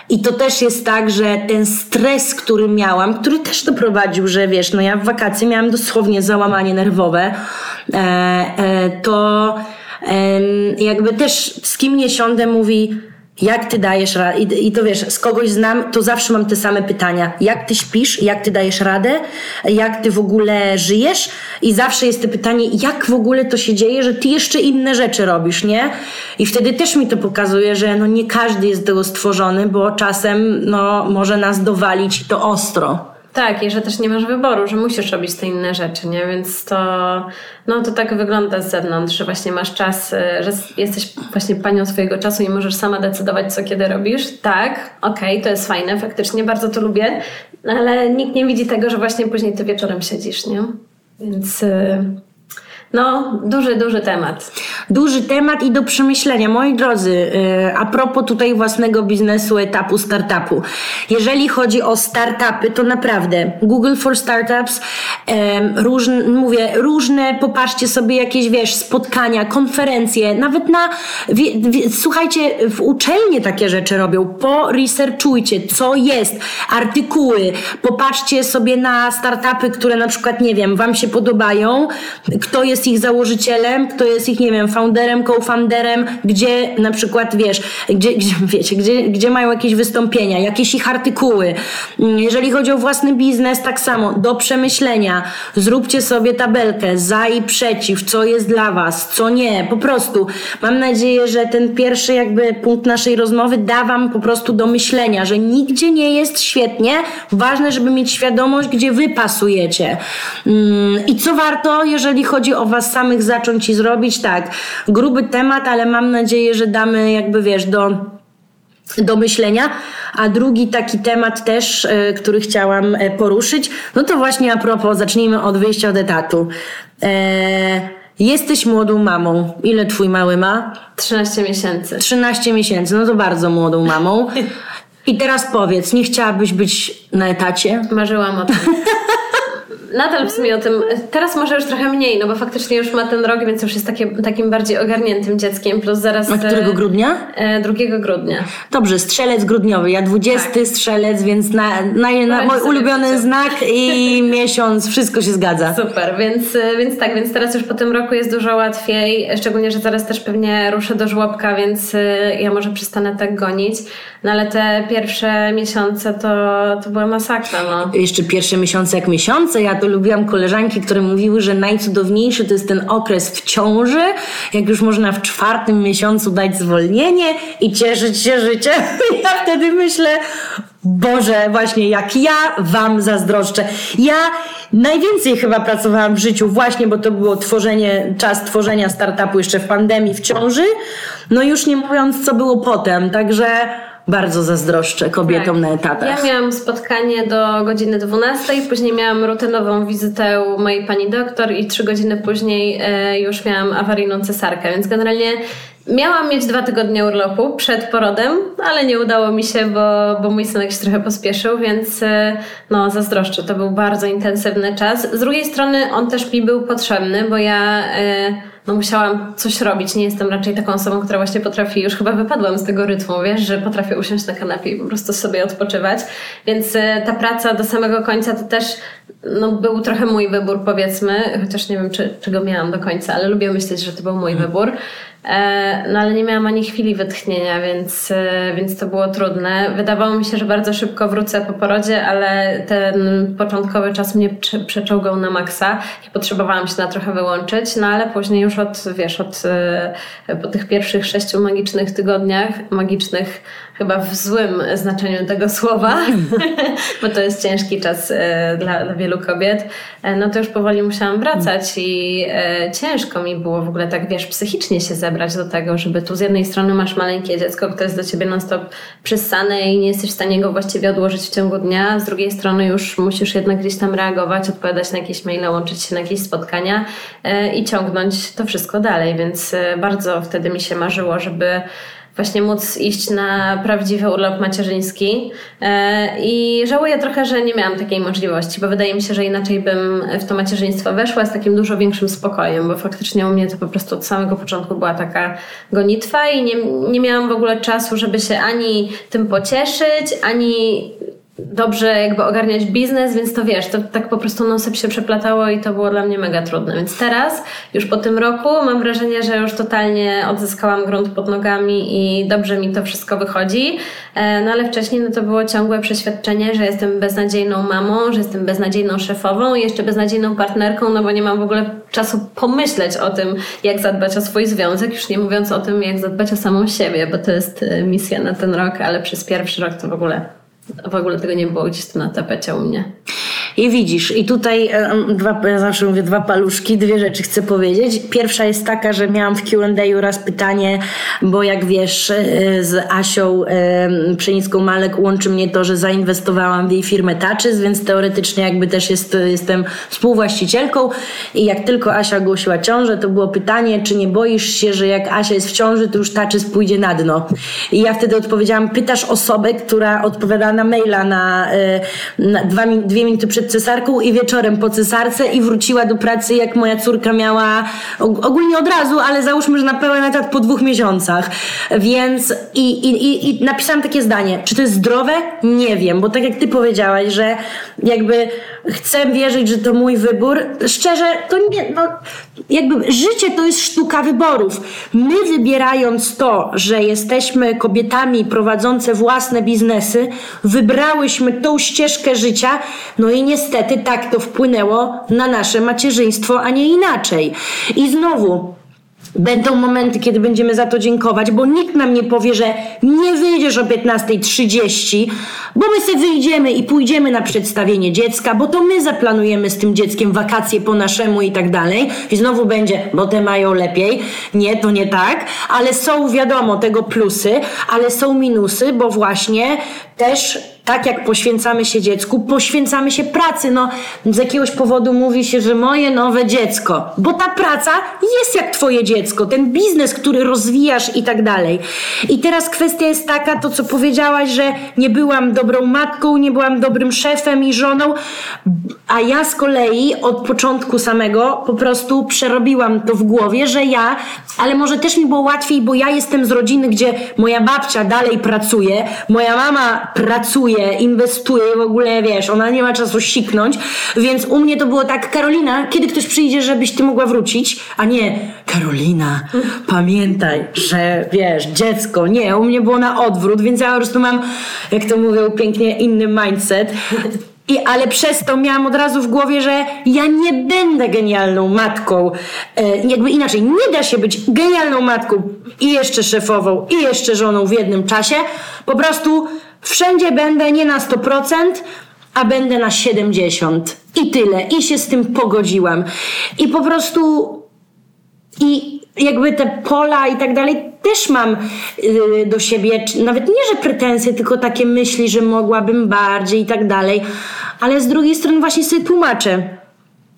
I to też jest tak, że ten stres, który miałam, który też doprowadził, że wiesz, no ja w wakacje miałam dosłownie załamanie nerwowe, e, e, to jakby też z kim nie siądę mówi, jak ty dajesz radę? I, I to wiesz, z kogoś znam, to zawsze mam te same pytania. Jak ty śpisz? Jak ty dajesz radę? Jak ty w ogóle żyjesz? I zawsze jest to pytanie, jak w ogóle to się dzieje, że ty jeszcze inne rzeczy robisz, nie? I wtedy też mi to pokazuje, że no nie każdy jest tego stworzony, bo czasem no, może nas dowalić to ostro. Tak, i że też nie masz wyboru, że musisz robić te inne rzeczy, nie? Więc to, no to tak wygląda z zewnątrz, że właśnie masz czas, y, że jesteś właśnie panią swojego czasu i możesz sama decydować, co kiedy robisz. Tak, okej, okay, to jest fajne, faktycznie bardzo to lubię, ale nikt nie widzi tego, że właśnie później ty wieczorem siedzisz, nie? Więc... Y, No, duży, duży temat. Duży temat i do przemyślenia. Moi drodzy, yy, a propos tutaj własnego biznesu, etapu startupu. Jeżeli chodzi o startupy, to naprawdę Google for Startups, różne, mówię, różne, popatrzcie sobie jakieś, wiesz, spotkania, konferencje, nawet na, słuchajcie, w uczelnie takie rzeczy robią. Poresearchujcie, co jest, artykuły, popatrzcie sobie na startupy, które na przykład, nie wiem, wam się podobają, kto jest ich założycielem, kto jest ich, nie wiem, founderem, co-founderem, gdzie na przykład, wiesz, gdzie, gdzie, wiecie, gdzie, gdzie mają jakieś wystąpienia, jakieś ich artykuły. Jeżeli chodzi o własny biznes, tak samo, do przemyślenia. Zróbcie sobie tabelkę za i przeciw, co jest dla was, co nie. Po prostu mam nadzieję, że ten pierwszy jakby punkt naszej rozmowy da wam po prostu do myślenia, że nigdzie nie jest świetnie. Ważne, żeby mieć świadomość, gdzie wy pasujecie. I co warto, jeżeli chodzi o was samych zacząć i zrobić? Tak, gruby temat, ale mam nadzieję, że damy jakby wiesz do do myślenia. A drugi taki temat też, y, który chciałam e, poruszyć, no to właśnie a propos, zacznijmy od wyjścia od etatu. E, jesteś młodą mamą. Ile twój mały ma? 13 miesięcy. 13 miesięcy, no to bardzo młodą mamą. I teraz powiedz, nie chciałabyś być na etacie? Marzyłam o tym. nadal w sumie o tym, teraz może już trochę mniej, no bo faktycznie już ma ten rok, więc już jest takie, takim bardziej ogarniętym dzieckiem, plus zaraz... A którego grudnia? E, 2 grudnia. Dobrze, strzelec grudniowy, ja 20 tak. strzelec, więc na, na, na mój ulubiony znak i miesiąc, wszystko się zgadza. Super, więc, więc tak, więc teraz już po tym roku jest dużo łatwiej, szczególnie, że zaraz też pewnie ruszę do żłobka, więc e, ja może przestanę tak gonić, no ale te pierwsze miesiące to, to była masakra, no. Jeszcze pierwsze miesiące jak miesiące, ja to lubiłam koleżanki, które mówiły, że najcudowniejszy to jest ten okres w ciąży, jak już można w czwartym miesiącu dać zwolnienie i cieszyć się życiem. Ja wtedy myślę, Boże, właśnie jak ja Wam zazdroszczę. Ja najwięcej chyba pracowałam w życiu właśnie, bo to było tworzenie, czas tworzenia startupu jeszcze w pandemii w ciąży. No już nie mówiąc, co było potem. Także bardzo zazdroszczę kobietom tak. na etatach. Ja miałam spotkanie do godziny 12, później miałam rutynową wizytę u mojej pani doktor i trzy godziny później e, już miałam awaryjną cesarkę, więc generalnie Miałam mieć dwa tygodnie urlopu przed porodem, ale nie udało mi się, bo, bo mój synek się trochę pospieszył, więc e, no zazdroszczę. To był bardzo intensywny czas. Z drugiej strony on też mi był potrzebny, bo ja no musiałam coś robić. Nie jestem raczej taką osobą, która właśnie potrafi, już chyba wypadłam z tego rytmu, wiesz, że potrafię usiąść na kanapie i po prostu sobie odpoczywać. Więc e, ta praca do samego końca to też no, był trochę mój wybór, powiedzmy, chociaż nie wiem, czy, czy go miałam do końca, ale lubię myśleć, że to był mój mhm. wybór. E, no ale nie miałam ani chwili wytchnienia, więc, e, więc to było trudne. Wydawało mi się, że bardzo szybko wrócę po porodzie, ale ten początkowy czas mnie przeczołgał na maksa i potrzebowałam się na trochę wyłączyć, no ale później już od, wiesz, od e, po tych pierwszych sześciu magicznych tygodniach, magicznych chyba w złym znaczeniu tego słowa, bo to jest ciężki czas e, dla, dla wielu kobiet, e, no to już powoli musiałam wracać i e, ciężko mi było w ogóle tak, wiesz, psychicznie się zebrać do tego, żeby tu z jednej strony masz maleńkie dziecko, które jest do ciebie non-stop przyssane i nie jesteś w stanie go właściwie odłożyć w ciągu dnia, z drugiej strony już musisz jednak gdzieś tam reagować, odpowiadać na jakieś maile, łączyć się na jakieś spotkania i ciągnąć to wszystko dalej, więc bardzo wtedy mi się marzyło, żeby właśnie móc iść na prawdziwy urlop macierzyński. E, I żałuję trochę, że nie miałam takiej możliwości, bo wydaje mi się, że inaczej bym w to macierzyństwo weszła z takim dużo większym spokojem, bo faktycznie u mnie to po prostu od samego początku była taka gonitwa i nie, nie miałam w ogóle czasu, żeby się ani tym pocieszyć, ani dobrze jakby ogarniać biznes, więc to wiesz, to tak po prostu non się przeplatało i to było dla mnie mega trudne. Więc teraz, już po tym roku, mam wrażenie, że już totalnie odzyskałam grunt pod nogami i dobrze mi to wszystko wychodzi. E, no ale wcześniej no to było ciągłe przeświadczenie, że jestem beznadziejną mamą, że jestem beznadziejną szefową i jeszcze beznadziejną partnerką, no bo nie mam w ogóle czasu pomyśleć o tym, jak zadbać o swój związek, już nie mówiąc o tym, jak zadbać o samą siebie, bo to jest e, misja na ten rok, ale przez pierwszy rok to w ogóle w ogóle tego nie było gdzieś tu na tapecie u mnie. I widzisz, i tutaj e, dwa, ja zawsze mówię dwa paluszki, dwie rzeczy chcę powiedzieć. Pierwsza jest taka, że miałam w Q&A raz pytanie, bo jak wiesz, e, z Asią e, Pszenicką Malek łączy mnie to, że zainwestowałam w jej firmę Taczys, więc teoretycznie jakby też jest, jestem współwłaścicielką i jak tylko Asia ogłosiła ciążę, to było pytanie, czy nie boisz się, że jak Asia jest w ciąży, to już Taczys pójdzie na dno. I ja wtedy odpowiedziałam, pytasz osobę, która odpowiada na maila na, na dwa, dwie minuty przed przed cesarką i wieczorem po cesarce i wróciła do pracy, jak moja córka miała ogólnie od razu, ale załóżmy, że na pełen etat po dwóch miesiącach. Więc i, i, i napisałam takie zdanie. Czy to jest zdrowe? Nie wiem, bo tak jak ty powiedziałaś, że jakby chcę wierzyć, że to mój wybór. Szczerze, to nie, no, jakby życie to jest sztuka wyborów. My wybierając to, że jesteśmy kobietami prowadzące własne biznesy, wybrałyśmy tą ścieżkę życia, no i niestety tak to wpłynęło na nasze macierzyństwo, a nie inaczej. I znowu, Będą momenty, kiedy będziemy za to dziękować, bo nikt nam nie powie, że nie wyjdziesz o 15.30, bo my sobie wyjdziemy i pójdziemy na przedstawienie dziecka, bo to my zaplanujemy z tym dzieckiem wakacje po naszemu i tak dalej. I znowu będzie, bo te mają lepiej. Nie, to nie tak, ale są wiadomo tego plusy, ale są minusy, bo właśnie też tak jak poświęcamy się dziecku, poświęcamy się pracy. No, z jakiegoś powodu mówi się, że moje nowe dziecko, bo ta praca jest jak twoje dziecko, ten biznes, który rozwijasz i tak dalej. I teraz kwestia jest taka, to co powiedziałaś, że nie byłam dobrą matką, nie byłam dobrym szefem i żoną, a ja z kolei od początku samego po prostu przerobiła to w głowie, że ja, ale może też mi było łatwiej, bo ja jestem z rodziny, gdzie moja babcia dalej pracuje, moja mama pracuje, inwestuje, w ogóle wiesz, ona nie ma czasu siknąć, więc u mnie to było tak, Karolina, kiedy ktoś przyjdzie, żebyś ty mogła wrócić, a nie, Karolina, pamiętaj, że wiesz, dziecko, nie, u mnie było na odwrót, więc ja po prostu mam, jak to mówią pięknie, inny mindset. I, ale przez to miałam od razu w głowie, że ja nie będę genialną matką. E, jakby inaczej, nie da się być genialną matką i jeszcze szefową, i jeszcze żoną w jednym czasie. Po prostu wszędzie będę nie na 100%, a będę na 70%. I tyle. I się z tym pogodziłam. I po prostu. I jakby te pola i tak dalej też mam yy, do siebie, nawet nie, że pretensje, tylko takie myśli, że mogłabym bardziej i tak dalej, ale z drugiej strony właśnie sobie tłumaczę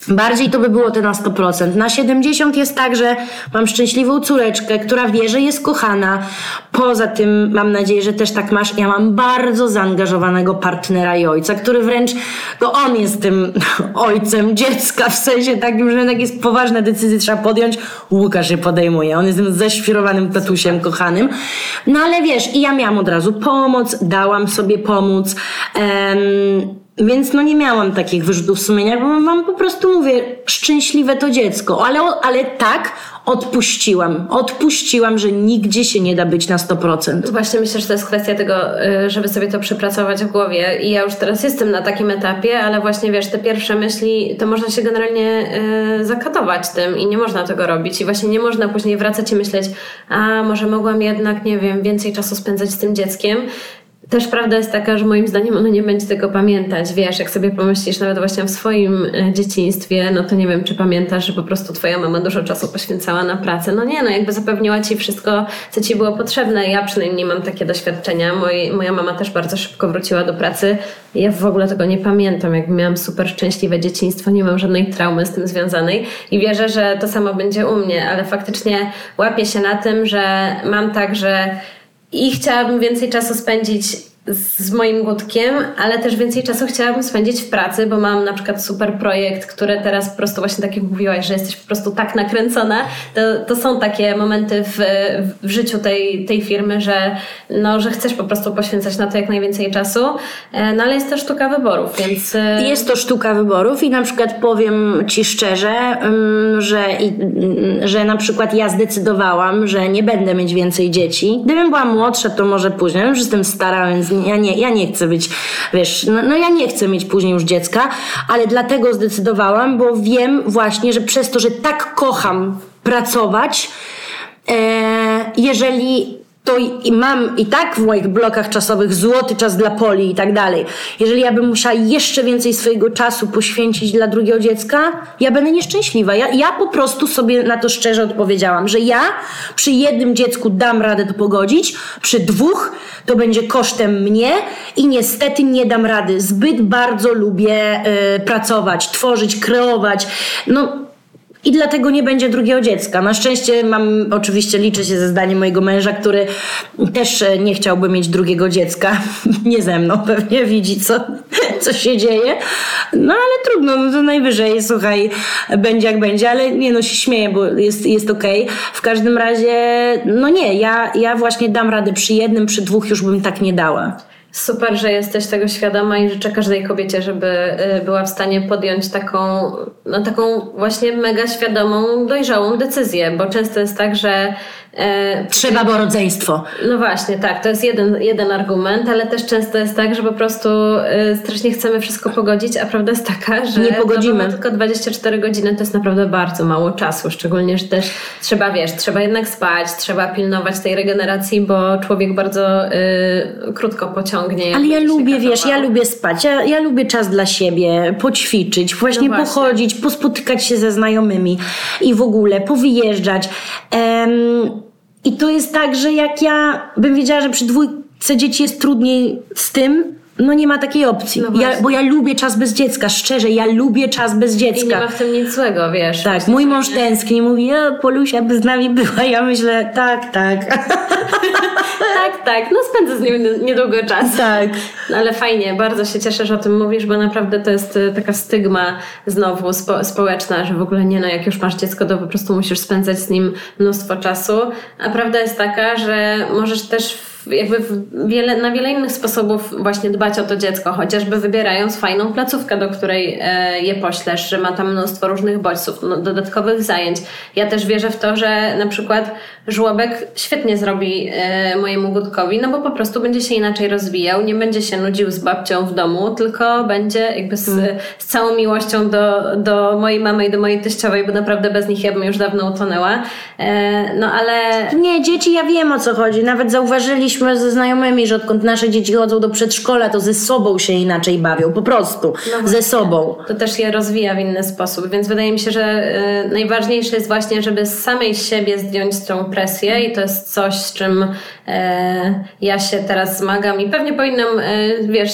Bardziej to by było te na 100%. Na 70 jest tak, że mam szczęśliwą córeczkę, która wie, że jest kochana. Poza tym mam nadzieję, że też tak masz. Ja mam bardzo zaangażowanego partnera i ojca, który wręcz, to on jest tym ojcem dziecka, w sensie takim, że jak jest poważne decyzje trzeba podjąć, Łukasz je podejmuje. On jest tym ześwirowanym tatusiem kochanym. No ale wiesz, i ja miałam od razu pomoc, dałam sobie pomóc. Um, więc no nie miałam takich wyrzutów sumienia, bo mam po prostu, mówię, szczęśliwe to dziecko. Ale, ale tak, odpuściłam. Odpuściłam, że nigdzie się nie da być na 100%. Właśnie myślę, że to jest kwestia tego, y, żeby sobie to przepracować w głowie. I ja już teraz jestem na takim etapie, ale właśnie wiesz, te pierwsze myśli, to można się generalnie y, zakatować tym i nie można tego robić. I właśnie nie można później wracać i myśleć, a może mogłam jednak, nie wiem, więcej czasu spędzać z tym dzieckiem. Też prawda jest taka, że moim zdaniem ono nie będzie tego pamiętać. Wiesz, jak sobie pomyślisz nawet właśnie w swoim e, dzieciństwie, no to nie wiem, czy pamiętasz, że po prostu twoja mama dużo czasu poświęcała na pracę. No nie, no jakby zapewniła ci wszystko, co ci było potrzebne. Ja przynajmniej mam takie doświadczenia. Moja mama też bardzo szybko wróciła do pracy. Ja w ogóle tego nie pamiętam. Jakby miałam super szczęśliwe dzieciństwo, nie mam żadnej traumy z tym związanej i wierzę, że to samo będzie u mnie, ale faktycznie łapię się na tym, że mam tak, że i chciałabym więcej czasu spędzić z moim głodkiem, ale też więcej czasu chciałabym spędzić w pracy, bo mam na przykład super projekt, który teraz po prostu właśnie tak jak mówiłaś, że jesteś po prostu tak nakręcona, to, to są takie momenty w, w życiu tej, tej firmy, że, no, że chcesz po prostu poświęcać na to jak najwięcej czasu, e, no ale jest to sztuka wyborów, więc... E, jest to sztuka wyborów i na przykład powiem Ci szczerze, że, że na przykład ja zdecydowałam, że nie będę mieć więcej dzieci. Gdybym była młodsza, to może później, już jestem stara, więc ja nie, ja nie chcę być, wiesz, no, no ja nie chcę mieć później już dziecka, ale dlatego zdecydowałam, bo wiem właśnie, że przez to, że tak kocham pracować, e, jeżeli to i, mam i tak w moich blokach czasowych złoty czas dla poli i tak dalej. Jeżeli ja bym musiała jeszcze więcej swojego czasu poświęcić dla drugiego dziecka, ja będę nieszczęśliwa. Ja, ja po prostu sobie na to szczerze odpowiedziałam, że ja przy jednym dziecku dam radę to pogodzić, przy dwóch to będzie kosztem mnie i niestety nie dam rady. Zbyt bardzo lubię y, pracować, tworzyć, kreować. No, i dlatego nie będzie drugiego dziecka. Na szczęście mam, oczywiście liczę się ze zdaniem mojego męża, który też e, nie chciałby mieć drugiego dziecka. nie ze mną, pewnie widzi, co, co się dzieje. No ale trudno, no to najwyżej, słuchaj, będzie jak będzie, ale nie no, się śmieję, bo jest, jest okej. Okay. W każdym razie, no nie, ja, ja właśnie dam radę przy jednym, przy dwóch już bym tak nie dała. Super, że jesteś tego świadoma i życzę każdej kobiecie, żeby y, była w stanie podjąć taką, no taką właśnie mega świadomą, dojrzałą decyzję, bo często jest tak, że Trzeba, bo rodzeństwo. No właśnie, tak, to jest jeden, jeden argument, ale też często jest tak, że po prostu e, strasznie chcemy wszystko pogodzić, a prawda jest taka, że nie pogodzimy. tylko 24 godziny to jest naprawdę bardzo mało czasu, szczególnie, że też trzeba, wiesz, trzeba jednak spać, trzeba pilnować tej regeneracji, bo człowiek bardzo y, krótko pociągnie. Ale ja lubię, wiesz, ja lubię spać, ja, ja lubię czas dla siebie, poćwiczyć, właśnie, no właśnie. pochodzić, pospotykać się ze znajomymi i w ogóle powyjeżdżać. Um, i to jest tak, że jak ja bym wiedziała, że przy dwójce dzieci jest trudniej z tym, no nie ma takiej opcji. No ja, bo ja lubię czas bez dziecka, szczerze, ja lubię czas bez dziecka. I nie ma w tym nic złego, wiesz. Tak, mój mąż tęskni, mówi, o, Polusia by z nami była. Ja myślę, tak, tak. tak, tak, no spędzę z nim niedługo czas. Tak. No, ale fajnie, bardzo się cieszę, że o tym mówisz, bo naprawdę to jest e, taka stygma znowu spo, społeczna, że w ogóle nie no, jak już masz dziecko, to po prostu musisz spędzać z nim mnóstwo czasu. A prawda jest taka, że możesz też jakby wiele, na wiele innych sposobów właśnie dbać o to dziecko, chociażby wybierając fajną placówkę, do której e, je poślesz, że ma tam mnóstwo różnych bodźców, no, dodatkowych zajęć. Ja też wierzę w to, że na przykład żłobek świetnie zrobi e, mojemu Gutkowi, no bo po prostu będzie się inaczej rozwijał, nie będzie się nudził z babcią w domu, tylko będzie jakby z, mm. z całą miłością do, do mojej mamy i do mojej teściowej, bo naprawdę bez nich ja bym już dawno utonęła. E, no ale... Nie, dzieci ja wiem o co chodzi. Nawet zauważyliśmy ze znajomymi, że odkąd nasze dzieci chodzą do przedszkola, to ze sobą się inaczej bawią, po prostu. No ze sobą. To też je rozwija w inny sposób, więc wydaje mi się, że e, najważniejsze jest właśnie, żeby z samej siebie zdjąć tą presję i to jest coś, z czym e, ja się teraz zmagam i pewnie powinnam, e, wiesz,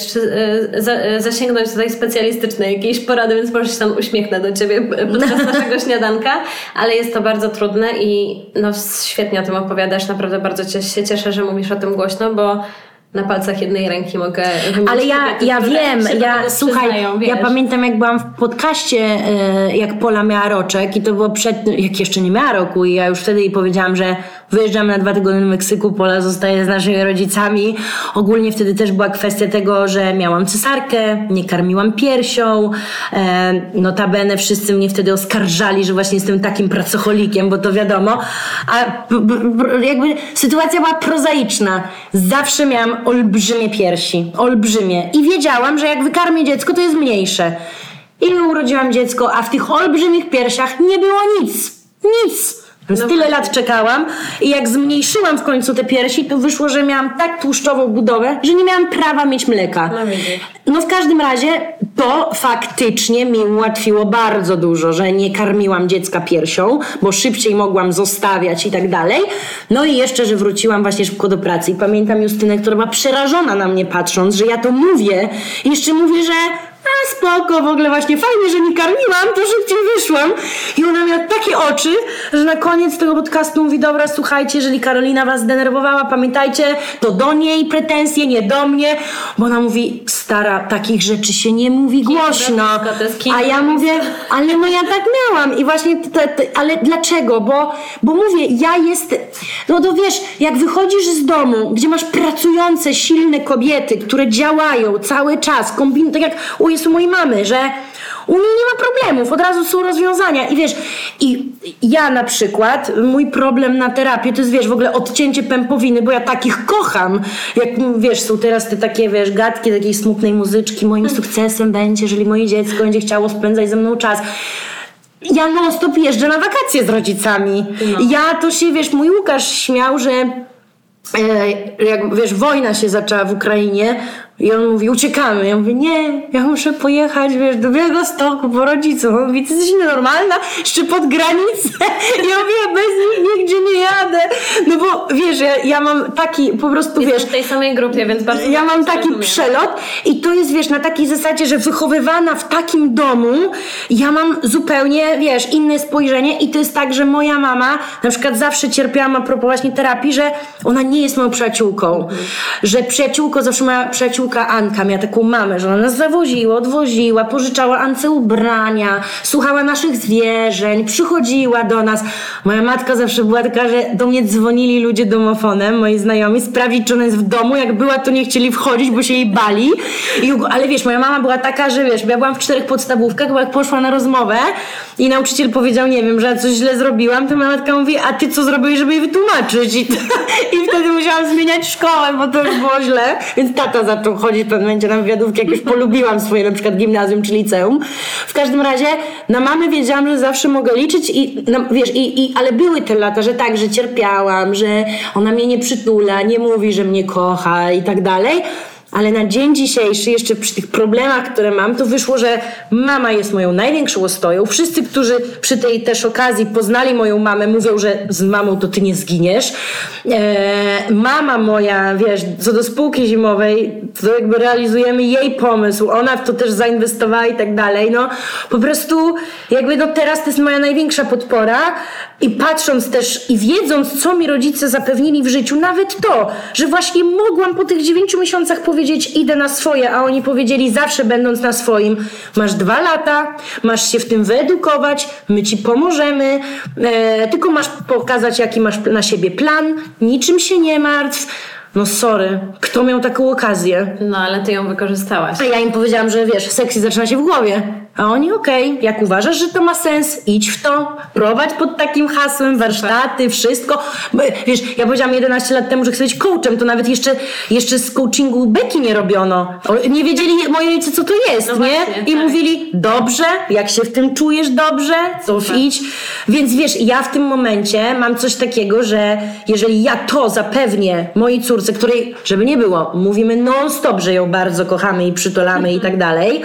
za, e, zasięgnąć tutaj specjalistycznej jakiejś porady, więc może się tam uśmiechnę do Ciebie podczas naszego śniadanka, ale jest to bardzo trudne i no świetnie o tym opowiadasz, naprawdę bardzo się cieszę, że mówisz o tym głośno, bo na palcach jednej ręki mogę Ale ja, kobiety, ja wiem, ja słuchaj, ja pamiętam jak byłam w podcaście, e, jak Pola miała roczek i to było przed, jak jeszcze nie miała roku i ja już wtedy jej powiedziałam, że wyjeżdżam na dwa tygodnie do Meksyku, Pola zostaje z naszymi rodzicami. Ogólnie wtedy też była kwestia tego, że miałam cesarkę, nie karmiłam piersią, e, notabene wszyscy mnie wtedy oskarżali, że właśnie jestem takim pracocholikiem, bo to wiadomo, a jakby sytuacja była prozaiczna. Zawsze miałam olbrzymie piersi. Olbrzymie. I wiedziałam, że jak wykarmię dziecko, to jest mniejsze. I urodziłam dziecko, a w tych olbrzymich piersiach nie było nic. Nic. Więc no tyle lat czekałam i jak zmniejszyłam w końcu te piersi, to wyszło, że miałam tak tłuszczową budowę, że nie miałam prawa mieć mleka. No, no w każdym razie to faktycznie mi ułatwiło bardzo dużo, że nie karmiłam dziecka piersią, bo szybciej mogłam zostawiać i tak dalej. No i jeszcze, że wróciłam właśnie szybko do pracy i pamiętam Justynę, która była przerażona na mnie patrząc, że ja to mówię i jeszcze mówię, że a spoko, w ogóle właśnie fajnie, że nie karmiłam, to szybciej wyszłam. I ona miała takie oczy, że na koniec tego podcastu mówi, dobra, słuchajcie, jeżeli Karolina was zdenerwowała, pamiętajcie, to do niej pretensje, nie do mnie, bo ona mówi, stara, takich rzeczy się nie mówi głośno. A ja mówię, ale no ja tak miałam i właśnie, te, te, ale dlaczego? Bo, bo mówię, ja jestem, no to wiesz, jak wychodzisz z domu, gdzie masz pracujące, silne kobiety, które działają cały czas, kombinują, tak jak u jest u mojej mamy, że u niej nie ma problemów, od razu są rozwiązania. I wiesz, i ja na przykład, mój problem na terapię to jest, wiesz, w ogóle odcięcie pępowiny, bo ja takich kocham. Jak, wiesz, są teraz te takie, wiesz, gadki takiej smutnej muzyczki, moim hmm. sukcesem będzie, jeżeli moje dziecko będzie chciało spędzać ze mną czas ja non stop jeżdżę na wakacje z rodzicami. No. Ja to się, wiesz, mój Łukasz śmiał, że e, jak wiesz, wojna się zaczęła w Ukrainie i on mówi, uciekamy. Ja mówię, nie, ja muszę pojechać, wiesz, do Białego Stoku po rodziców. On mówi, ty jesteś normalna? Jeszcze pod granicę? Ja mówię, bez nich nigdzie nie jadę. No bo wiesz, ja, ja mam taki, po prostu Jestem wiesz... w tej samej grupie, więc bardzo Ja mam taki rozumiem. przelot i to jest, wiesz, na takiej zasadzie, że wychowywana w takim domu, ja mam zupełnie, wiesz, inne spojrzenie i to jest tak, że moja mama na przykład zawsze cierpiałam a propos właśnie terapii, że ona nie jest moją przyjaciółką. Że przyjaciółko, zawsze moja Anka miała taką mamę, że ona nas zawoziła, odwoziła, pożyczała Ance ubrania, słuchała naszych zwierzeń, przychodziła do nas. Moja matka zawsze była taka, że do mnie dzwonili ludzie domofonem, moi znajomi, sprawdzić, czy ona jest w domu. Jak była, to nie chcieli wchodzić, bo się jej bali. I, ale wiesz, moja mama była taka, że wiesz, ja byłam w czterech podstawówkach, bo jak poszła na rozmowę i nauczyciel powiedział, nie wiem, że ja coś źle zrobiłam, to moja matka mówi, a ty co zrobiłeś, żeby jej wytłumaczyć? I, i wtedy musiałam zmieniać szkołę, bo to już było źle. Więc tata zaczął chodzić w pewnym momencie na wywiadówki, jak już polubiłam swoje na przykład gimnazjum czy liceum. W każdym razie na mamy wiedziałam, że zawsze mogę liczyć i no, wiesz, i, i, ale były te lata, że tak, że cierpiałam, że ona mnie nie przytula, nie mówi, że mnie kocha i tak dalej. Ale na dzień dzisiejszy, jeszcze przy tych problemach, które mam, to wyszło, że mama jest moją największą ostoją. Wszyscy, którzy przy tej też okazji poznali moją mamę, mówią, że z mamą to ty nie zginiesz. Eee, mama moja, wiesz, co do spółki zimowej, to jakby realizujemy jej pomysł. Ona w to też zainwestowała i tak dalej. No, po prostu jakby no teraz to jest moja największa podpora i patrząc też i wiedząc, co mi rodzice zapewnili w życiu, nawet to, że właśnie mogłam po tych dziewięciu miesiącach powiedzieć, idę na swoje, a oni powiedzieli, zawsze będąc na swoim, masz dwa lata, masz się w tym wyedukować, my ci pomożemy, e, tylko masz pokazać, jaki masz na siebie plan, niczym się nie martw. No sorry, kto miał taką okazję? No, ale ty ją wykorzystałaś. A ja im powiedziałam, że wiesz, seksy zaczyna się w głowie. A oni okej, jak uważasz, że to ma sens, idź w to, prowadź pod takim hasłem, warsztaty, wszystko. Bo, Wiesz, ja powiedziałam 11 lat temu, że chcę być coachem, to nawet jeszcze, jeszcze z coachingu beki nie robiono. Nie wiedzieli moi rodzice, co to jest, No nie? właśnie, I tak. mówili, dobrze, jak się w tym czujesz dobrze, Super. idź. Więc wiesz, ja w tym momencie mam coś takiego, że jeżeli ja to zapewnię mojej córce, której, żeby nie było, mówimy non-stop, że ją bardzo kochamy i przytulamy i tak dalej,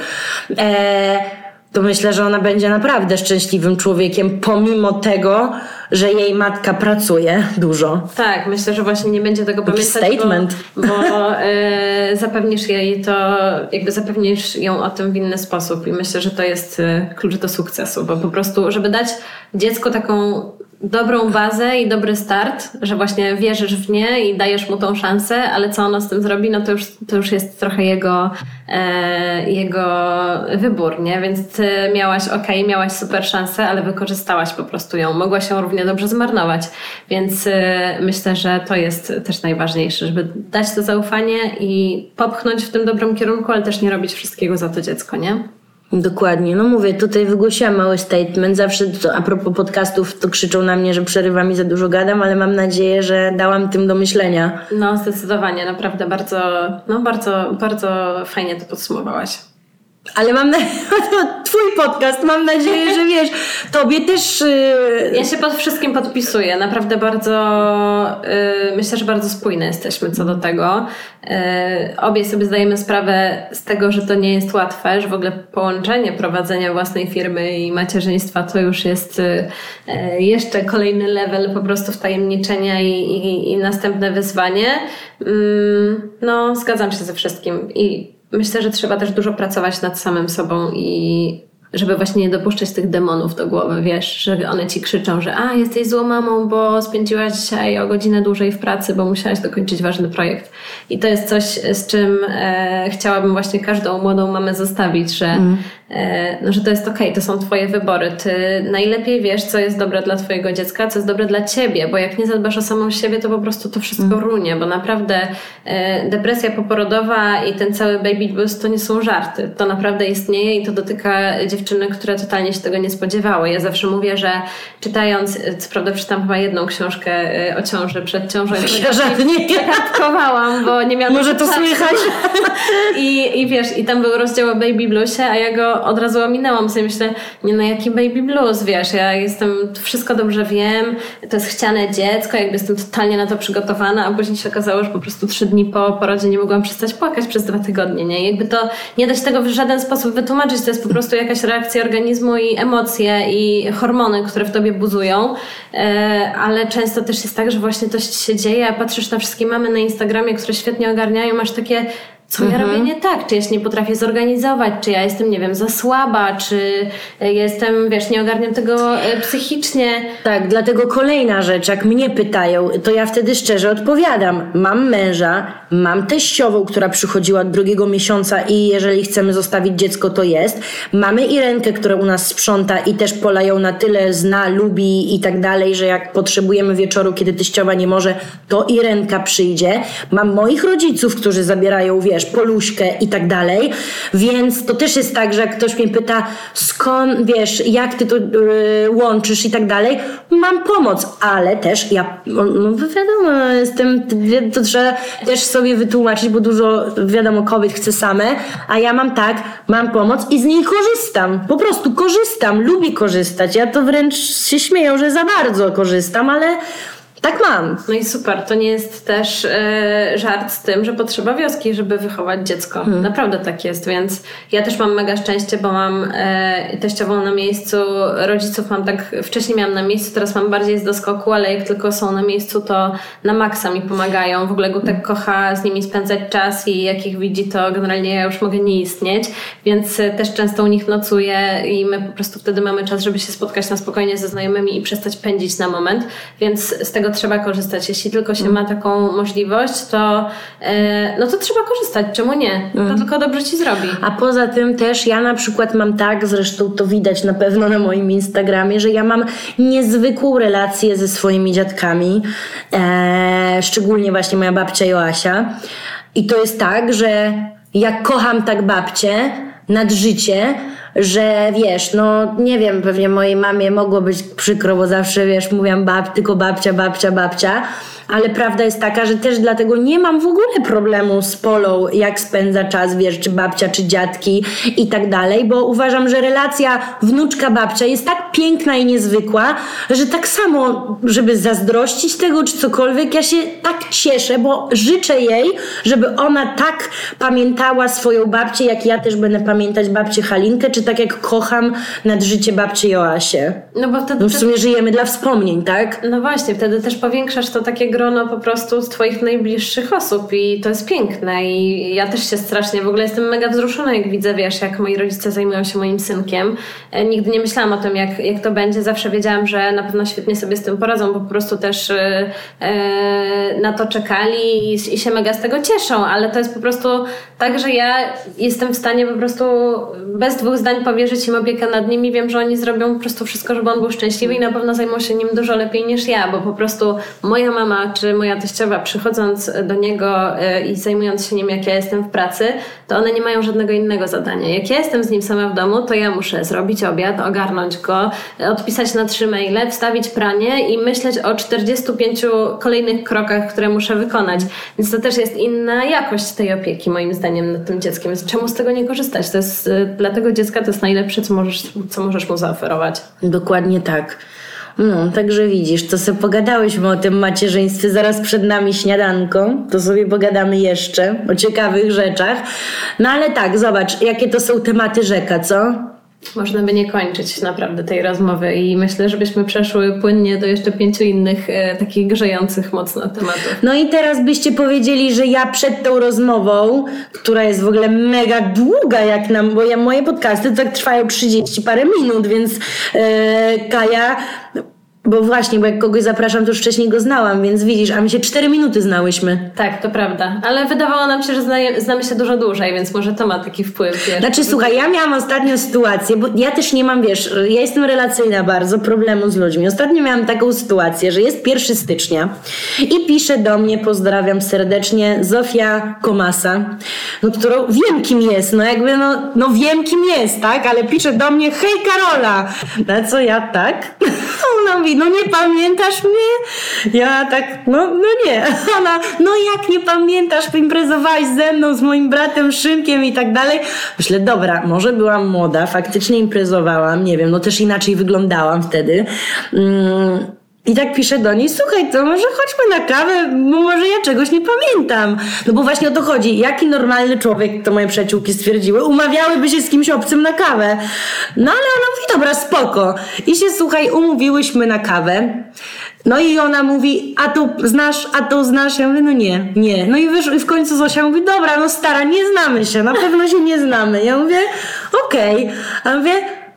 e, to myślę, że ona będzie naprawdę szczęśliwym człowiekiem, pomimo tego, że jej matka pracuje dużo. Tak, myślę, że właśnie nie będzie tego pamiętać, statement. bo, bo e, zapewnisz jej to, jakby zapewnisz ją o tym w inny sposób i myślę, że to jest e, klucz do sukcesu, bo po prostu, żeby dać dziecku taką dobrą bazę i dobry start, że właśnie wierzysz w nie i dajesz mu tą szansę, ale co ono z tym zrobi, no to już, to już jest trochę jego, e, jego wybór, nie? Więc ty miałaś, okej, miałaś super szansę, ale wykorzystałaś po prostu ją. Mogłaś ją równie dobrze zmarnować. Więc e, myślę, że to jest też najważniejsze, żeby dać to zaufanie i popchnąć w tym dobrym kierunku, ale też nie robić wszystkiego za to dziecko, nie? Dokładnie. No mówię, tutaj wygłosiłam mały statement. Zawsze to, a propos podcastów, to krzyczą na mnie, że przerywam i za dużo gadam, ale mam nadzieję, że dałam tym do myślenia. No, zdecydowanie, naprawdę bardzo, no bardzo, bardzo fajnie to podsumowałaś. Ale mam na... twój podcast, mam nadzieję, że wiesz, tobie też... Yy... Ja się pod wszystkim podpisuję. Naprawdę bardzo, y, myślę, że bardzo spójne jesteśmy co do tego. Y, obie sobie zdajemy sprawę z tego, że to nie jest łatwe, że w ogóle połączenie prowadzenia własnej firmy i macierzyństwa to już jest y, y, jeszcze kolejny level po prostu wtajemniczenia i, i, i następne wyzwanie. Mm, no, zgadzam się ze wszystkim i myślę, że trzeba też dużo pracować nad samym sobą i żeby właśnie nie dopuszczać tych demonów do głowy, wiesz, że one ci krzyczą, że a, jesteś złą mamą, bo spędziłaś dzisiaj o godzinę dłużej w pracy, bo musiałaś dokończyć ważny projekt. I to jest coś, z czym e, chciałabym właśnie każdą młodą mamę zostawić, że, e, no, że to jest okej, to są twoje wybory. Ty najlepiej wiesz, co jest dobre dla twojego dziecka, co jest dobre dla ciebie, bo jak nie zadbasz o samą siebie, to po prostu to wszystko runie, bo naprawdę e, depresja poporodowa i ten cały baby blues to nie są żarty. To naprawdę istnieje i to dotyka dziewczyn dziewczyny, które totalnie się tego nie spodziewały. Ja zawsze mówię, że czytając, co prawda przeczytam chyba jedną książkę o ciąży przed ciążą. Żadnie nie bo nie miałam... Może to słychać? I, I wiesz, i tam był rozdział o Baby Bluesie, a ja go od razu ominęłam. Sobie myślę, nie no jaki Baby Blues, wiesz, ja jestem, wszystko dobrze wiem, to jest chciane dziecko, jakby jestem totalnie na to przygotowana, a później się okazało, że po prostu trzy dni po porodzie nie mogłam przestać płakać przez dwa tygodnie, nie? Jakby to, nie da się tego w żaden sposób wytłumaczyć, to jest po prostu jakaś reakcja organizmu i emocje i hormony, które w tobie buzują, e, ale często też jest tak, że właśnie to się dzieje, a patrzysz na wszystkie mamy na Instagramie, które świetnie ogarniają, masz takie co mhm. ja robię nie tak, czy ja się nie potrafię zorganizować, czy ja jestem, nie wiem, za słaba, czy jestem, wiesz, nie ogarniam tego e, psychicznie. Tak, dlatego kolejna rzecz, jak mnie pytają, to ja wtedy szczerze odpowiadam. Mam męża, mam teściową, która przychodziła od drugiego miesiąca i jeżeli chcemy zostawić dziecko, to jest. Mamy Irenkę, która u nas sprząta i też Pola ją na tyle zna, lubi i tak dalej, że jak potrzebujemy wieczoru, kiedy teściowa nie może, to Irenka przyjdzie. Mam moich rodziców, którzy zabierają, wiesz, wiesz, poluśkę i tak dalej. Więc to też jest tak, że jak ktoś mnie pyta, skąd, wiesz, jak ty to yy, łączysz i tak dalej, mam pomoc, ale też ja, no, no wiadomo, jestem, to trzeba też sobie wytłumaczyć, bo dużo, wiadomo, kobiet chce same, a ja mam tak, mam pomoc i z niej korzystam. Po prostu korzystam, lubię korzystać. Ja to wręcz się śmieję, że za bardzo korzystam, ale tak mam. No i super. To nie jest też e, żart z tym, że potrzeba wioski, żeby wychować dziecko. Hmm. Naprawdę tak jest, więc ja też mam mega szczęście, bo mam e, teściową na miejscu, rodziców mam tak, wcześniej miałam na miejscu, teraz mam bardziej z doskoku, ale jak tylko są na miejscu, to na maksa mi pomagają. W ogóle Gutek kocha z nimi spędzać czas i jak ich widzi, to generalnie ja już mogę nie istnieć, więc e, też często u nich nocuję i my po prostu wtedy mamy czas, żeby się spotkać na spokojnie ze znajomymi i przestać pędzić na moment, więc z tego trzeba korzystać. Jeśli tylko się ma taką możliwość, to, e, no to trzeba korzystać. Czemu nie? To mm. tylko dobrze ci zrobi. A poza tym też ja na przykład mam tak, zresztą to widać na pewno na moim Instagramie, że ja mam niezwykłą relację ze swoimi dziadkami. E, szczególnie właśnie moja babcia Joasia. I to jest tak, że ja kocham tak babcię nad życie, że wiesz, no nie wiem, pewnie mojej mamie mogło być przykro, bo zawsze wiesz, mówiłam bab, tylko babcia, babcia, babcia, ale prawda jest taka, że też dlatego nie mam w ogóle problemu z Polą, jak spędza czas, wiesz, czy babcia, czy dziadki i tak dalej, bo uważam, że relacja wnuczka-babcia jest tak piękna i niezwykła, że tak samo, żeby zazdrościć tego, czy cokolwiek, ja się tak cieszę, bo życzę jej, żeby ona tak pamiętała swoją babcię, jak ja też będę pamiętać babcię Halinkę, czy tak jak kocham nad życie babci Joasie. No bo wtedy... No w sumie żyjemy dla wspomnień, tak? No właśnie, wtedy też powiększasz to takie grono po prostu z Twoich najbliższych osób i to jest piękne i ja też się strasznie, w ogóle jestem mega wzruszona, jak widzę, wiesz, jak moi rodzice zajmują się moim synkiem. E, nigdy nie myślałam o tym, jak, jak to będzie. Zawsze wiedziałam, że na pewno świetnie sobie z tym poradzą, bo po prostu też e na to czekali i, i się mega z tego cieszą, ale to jest po prostu tak, że ja jestem w stanie po prostu bez dwóch zdań powierzyć im opiekę nad nimi. Wiem, że oni zrobią po prostu wszystko, żeby on był szczęśliwy i na pewno zajmą się nim dużo lepiej niż ja, bo po prostu moja mama czy moja teściowa przychodząc do niego e, i zajmując się nim, jak ja jestem w pracy, to one nie mają żadnego innego zadania. Jak ja jestem z nim sama w domu, to ja muszę zrobić obiad, ogarnąć go, odpisać na trzy maile, wstawić pranie i myśleć o 45 kolejnych krokach, które muszę wykonać. Więc to też jest inna jakość tej opieki, moim zdaniem, nad tym dzieckiem. Czemu z tego nie korzystać? To jest e, dla tego dziecka to jest najlepsze, co możesz, co możesz mu zaoferować. Dokładnie tak. No, także widzisz, to sobie pogadałyśmy o tym macierzyństwie, zaraz przed nami śniadanko, to sobie pogadamy jeszcze o ciekawych rzeczach. No ale tak, zobacz, jakie to są tematy rzeka, co? Można by nie kończyć naprawdę tej rozmowy i myślę, żebyśmy przeszły płynnie do jeszcze pięciu innych e, takich grzejących mocno tematów. No i teraz byście powiedzieli, że ja przed tą rozmową, która jest w ogóle mega długa jak nam, bo ja, moje podcasty tak trwają 30 parę minut, więc e, Kaja Bo właśnie, bo jak kogoś zapraszam, to już wcześniej go znałam, więc widzisz, a my się cztery minuty znałyśmy. Tak, to prawda. Ale wydawało nam się, że zna, znamy się dużo dłużej, więc może to ma taki wpływ. Wiesz. Znaczy, słuchaj, ja miałam ostatnio sytuację, bo ja też nie mam, wiesz, ja jestem relacyjna bardzo, problemu z ludźmi. Ostatnio miałam taką sytuację, że jest 1 stycznia i pisze do mnie, pozdrawiam serdecznie, Zofia Komasa, no, którą wiem kim jest, no jakby, no, no wiem kim jest, tak, ale pisze do mnie, hej Karola, na co ja tak? Ona mówi, no nie pamiętasz mnie? Ja tak, no, no nie. Ona, no jak nie pamiętasz, imprezowałaś ze mną, z moim bratem Szymkiem i tak dalej. Myślę, dobra, może byłam młoda, faktycznie imprezowałam, nie wiem, no też inaczej wyglądałam wtedy. Mm. I tak piszę do niej, słuchaj, to może chodźmy na kawę, bo może ja czegoś nie pamiętam. No bo właśnie o to chodzi. Jaki normalny człowiek, to moje przyjaciółki stwierdziły, umawiałyby się z kimś obcym na kawę. No ale ona mówi, dobra, spoko. I się, słuchaj, umówiłyśmy na kawę. No i ona mówi, a to znasz, a to znasz? Ja mówię, no nie, nie. No i, w końcu Zosia mówi, dobra, no stara, nie znamy się, na pewno się nie znamy. Ja mówię, okej. Okay. A mówię,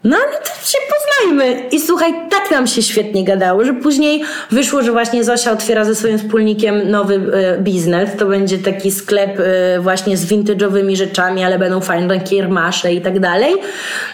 no ale to się poznajmy. I słuchaj, tak nam się świetnie gadało, że później wyszło, że właśnie Zosia otwiera ze swoim wspólnikiem nowy e, biznes. To będzie taki sklep e, właśnie z vintage'owymi rzeczami, ale będą fajne kiermasze i tak dalej.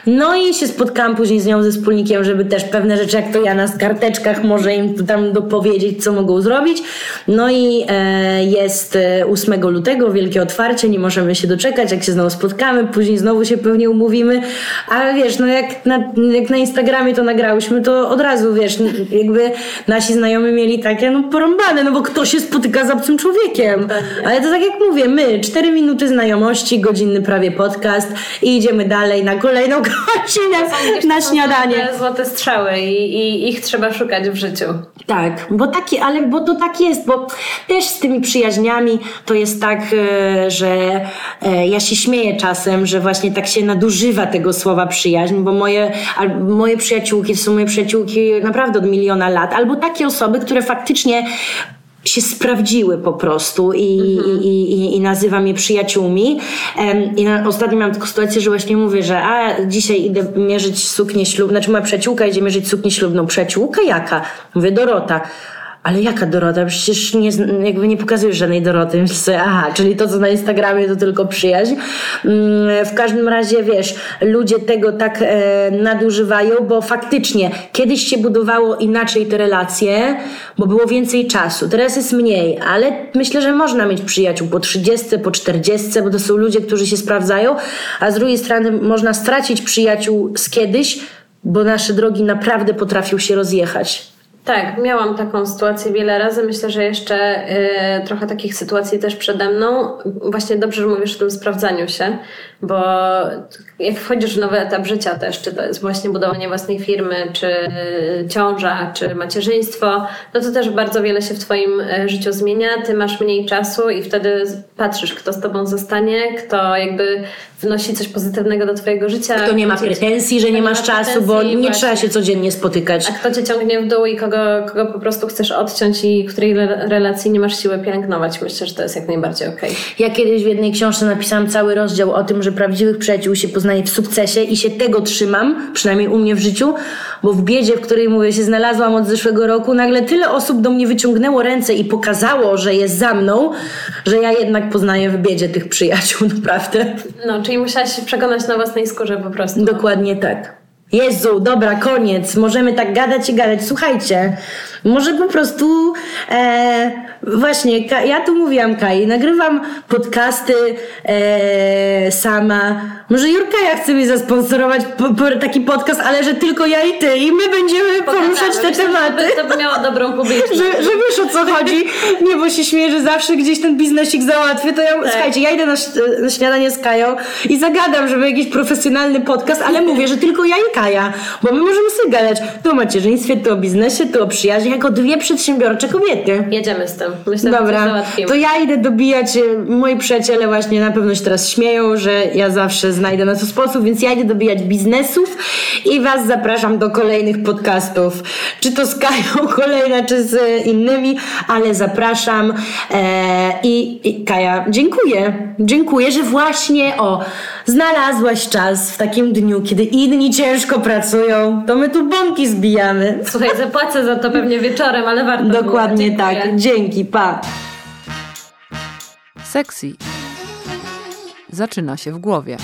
No i się spotkałam później z nią ze wspólnikiem, żeby też pewne rzeczy, jak to ja na karteczkach może im tam dopowiedzieć, co mogą zrobić. No i e, jest 8 e, lutego, wielkie otwarcie, nie możemy się doczekać, jak się znowu spotkamy, później znowu się pewnie umówimy. Ale wiesz, no jak na, jak na Instagramie to nagrałyśmy, to od razu, wiesz, jakby nasi znajomi mieli takie, no porąbane, no bo kto się spotyka z obcym człowiekiem. Ale to tak jak mówię, my, cztery minuty znajomości, godzinny prawie podcast i idziemy dalej na kolejną godzinę na śniadanie. Złote strzały i, i ich trzeba szukać w życiu. Tak, bo taki, ale bo to tak jest, bo też z tymi przyjaźniami to jest tak, e, że e, ja się śmieję czasem, że właśnie tak się nadużywa tego słowa przyjaźń, bo moje, moje przyjaciółki to są moje przyjaciółki naprawdę od miliona lat, albo takie osoby, które faktycznie się sprawdziły po prostu i, mhm. i, i, i nazywam je przyjaciółmi. I ostatnio miałam taką sytuację, że właśnie mówię, że a dzisiaj idę mierzyć suknię ślubną, znaczy moja przyjaciółka idzie mierzyć suknię ślubną. Przyjaciółka jaka? Mówię, Dorota ale jaka Dorota? Przecież nie, jakby nie pokazujesz żadnej Doroty. Myślę aha, czyli to, co na Instagramie, to tylko przyjaźń. Mm, w każdym razie, wiesz, ludzie tego tak e, nadużywają, bo faktycznie kiedyś się budowało inaczej te relacje, bo było więcej czasu. Teraz jest mniej, ale myślę, że można mieć przyjaciół po 30, po 40, bo to są ludzie, którzy się sprawdzają, a z drugiej strony można stracić przyjaciół z kiedyś, bo nasze drogi naprawdę potrafią się rozjechać. Tak, miałam taką sytuację wiele razy. Myślę, że jeszcze y, trochę takich sytuacji też przede mną. Właśnie dobrze, że mówisz o tym sprawdzaniu się, bo jak wchodzisz w nowy etap życia też, czy to jest właśnie budowanie własnej firmy, czy ciąża, czy macierzyństwo, no to też bardzo wiele się w Twoim e, życiu zmienia. Ty masz mniej czasu i wtedy patrzysz, kto z Tobą zostanie, kto jakby wnosi coś pozytywnego do Twojego życia. Kto nie ma pretensji, że nie masz czasu, bo nie właśnie. trzeba się codziennie spotykać. A kto Cię ciągnie w dół i kogo, kogo po prostu chcesz odciąć i której relacji nie masz siły pielęgnować. Myślę, że to jest jak najbardziej okej. Okay. Ja kiedyś w jednej książce napisałam cały rozdział o tym, że prawdziwych przyjaciół się poznaje w sukcesie i się tego trzymam, przynajmniej u mnie w życiu, bo w biedzie, w której mówię, się znalazłam od zeszłego roku, nagle tyle osób do mnie wyciągnęło ręce i pokazało, że jest za mną, że ja jednak poznaję w biedzie tych przyjaciół, naprawdę. No, czyli musiałaś się przekonać na własnej skórze po prostu. Dokładnie tak. Jezu, dobra, koniec. Możemy tak gadać i gadać. Słuchajcie, może po prostu e, właśnie, ja tu mówiłam Kai, nagrywam podcasty e, sama. Może Jurka ja chce mi zasponsorować po, po, taki podcast, ale że tylko ja i ty i my będziemy poruszać te tematy. To by, to by miało dobrą publiczność. Że, że wiesz o co chodzi. Nie, bo się śmieję, że zawsze gdzieś ten biznesik załatwię, to ja, tak. słuchajcie, ja idę na, na śniadanie z Kają i zagadam, żeby jakiś profesjonalny podcast, ale mówię, że tylko ja i Kaja, bo my możemy sobie gadać to o macierzyństwie, to o biznesie, to o przyjaźni, jako dwie przedsiębiorcze kobiety. Jedziemy z tym. Myślę, Dobra, że to ja idę dobijać, e, moi przyjaciele właśnie na pewno się teraz śmieją, że ja zawsze znajdę na to sposób, więc ja idę dobijać biznesów i Was zapraszam do kolejnych podcastów. Czy to z Kają kolejna, czy z innymi, ale zapraszam. E, i, I Kaja, dziękuję. Dziękuję, że właśnie o znalazłaś czas w takim dniu, kiedy inni ciężko pracują, to my tu bąki zbijamy. Słuchaj, zapłacę za to pewnie wieczorem, ale warto Dokładnie było. tak. Dzięki, pa. Sexy zaczyna się w głowie.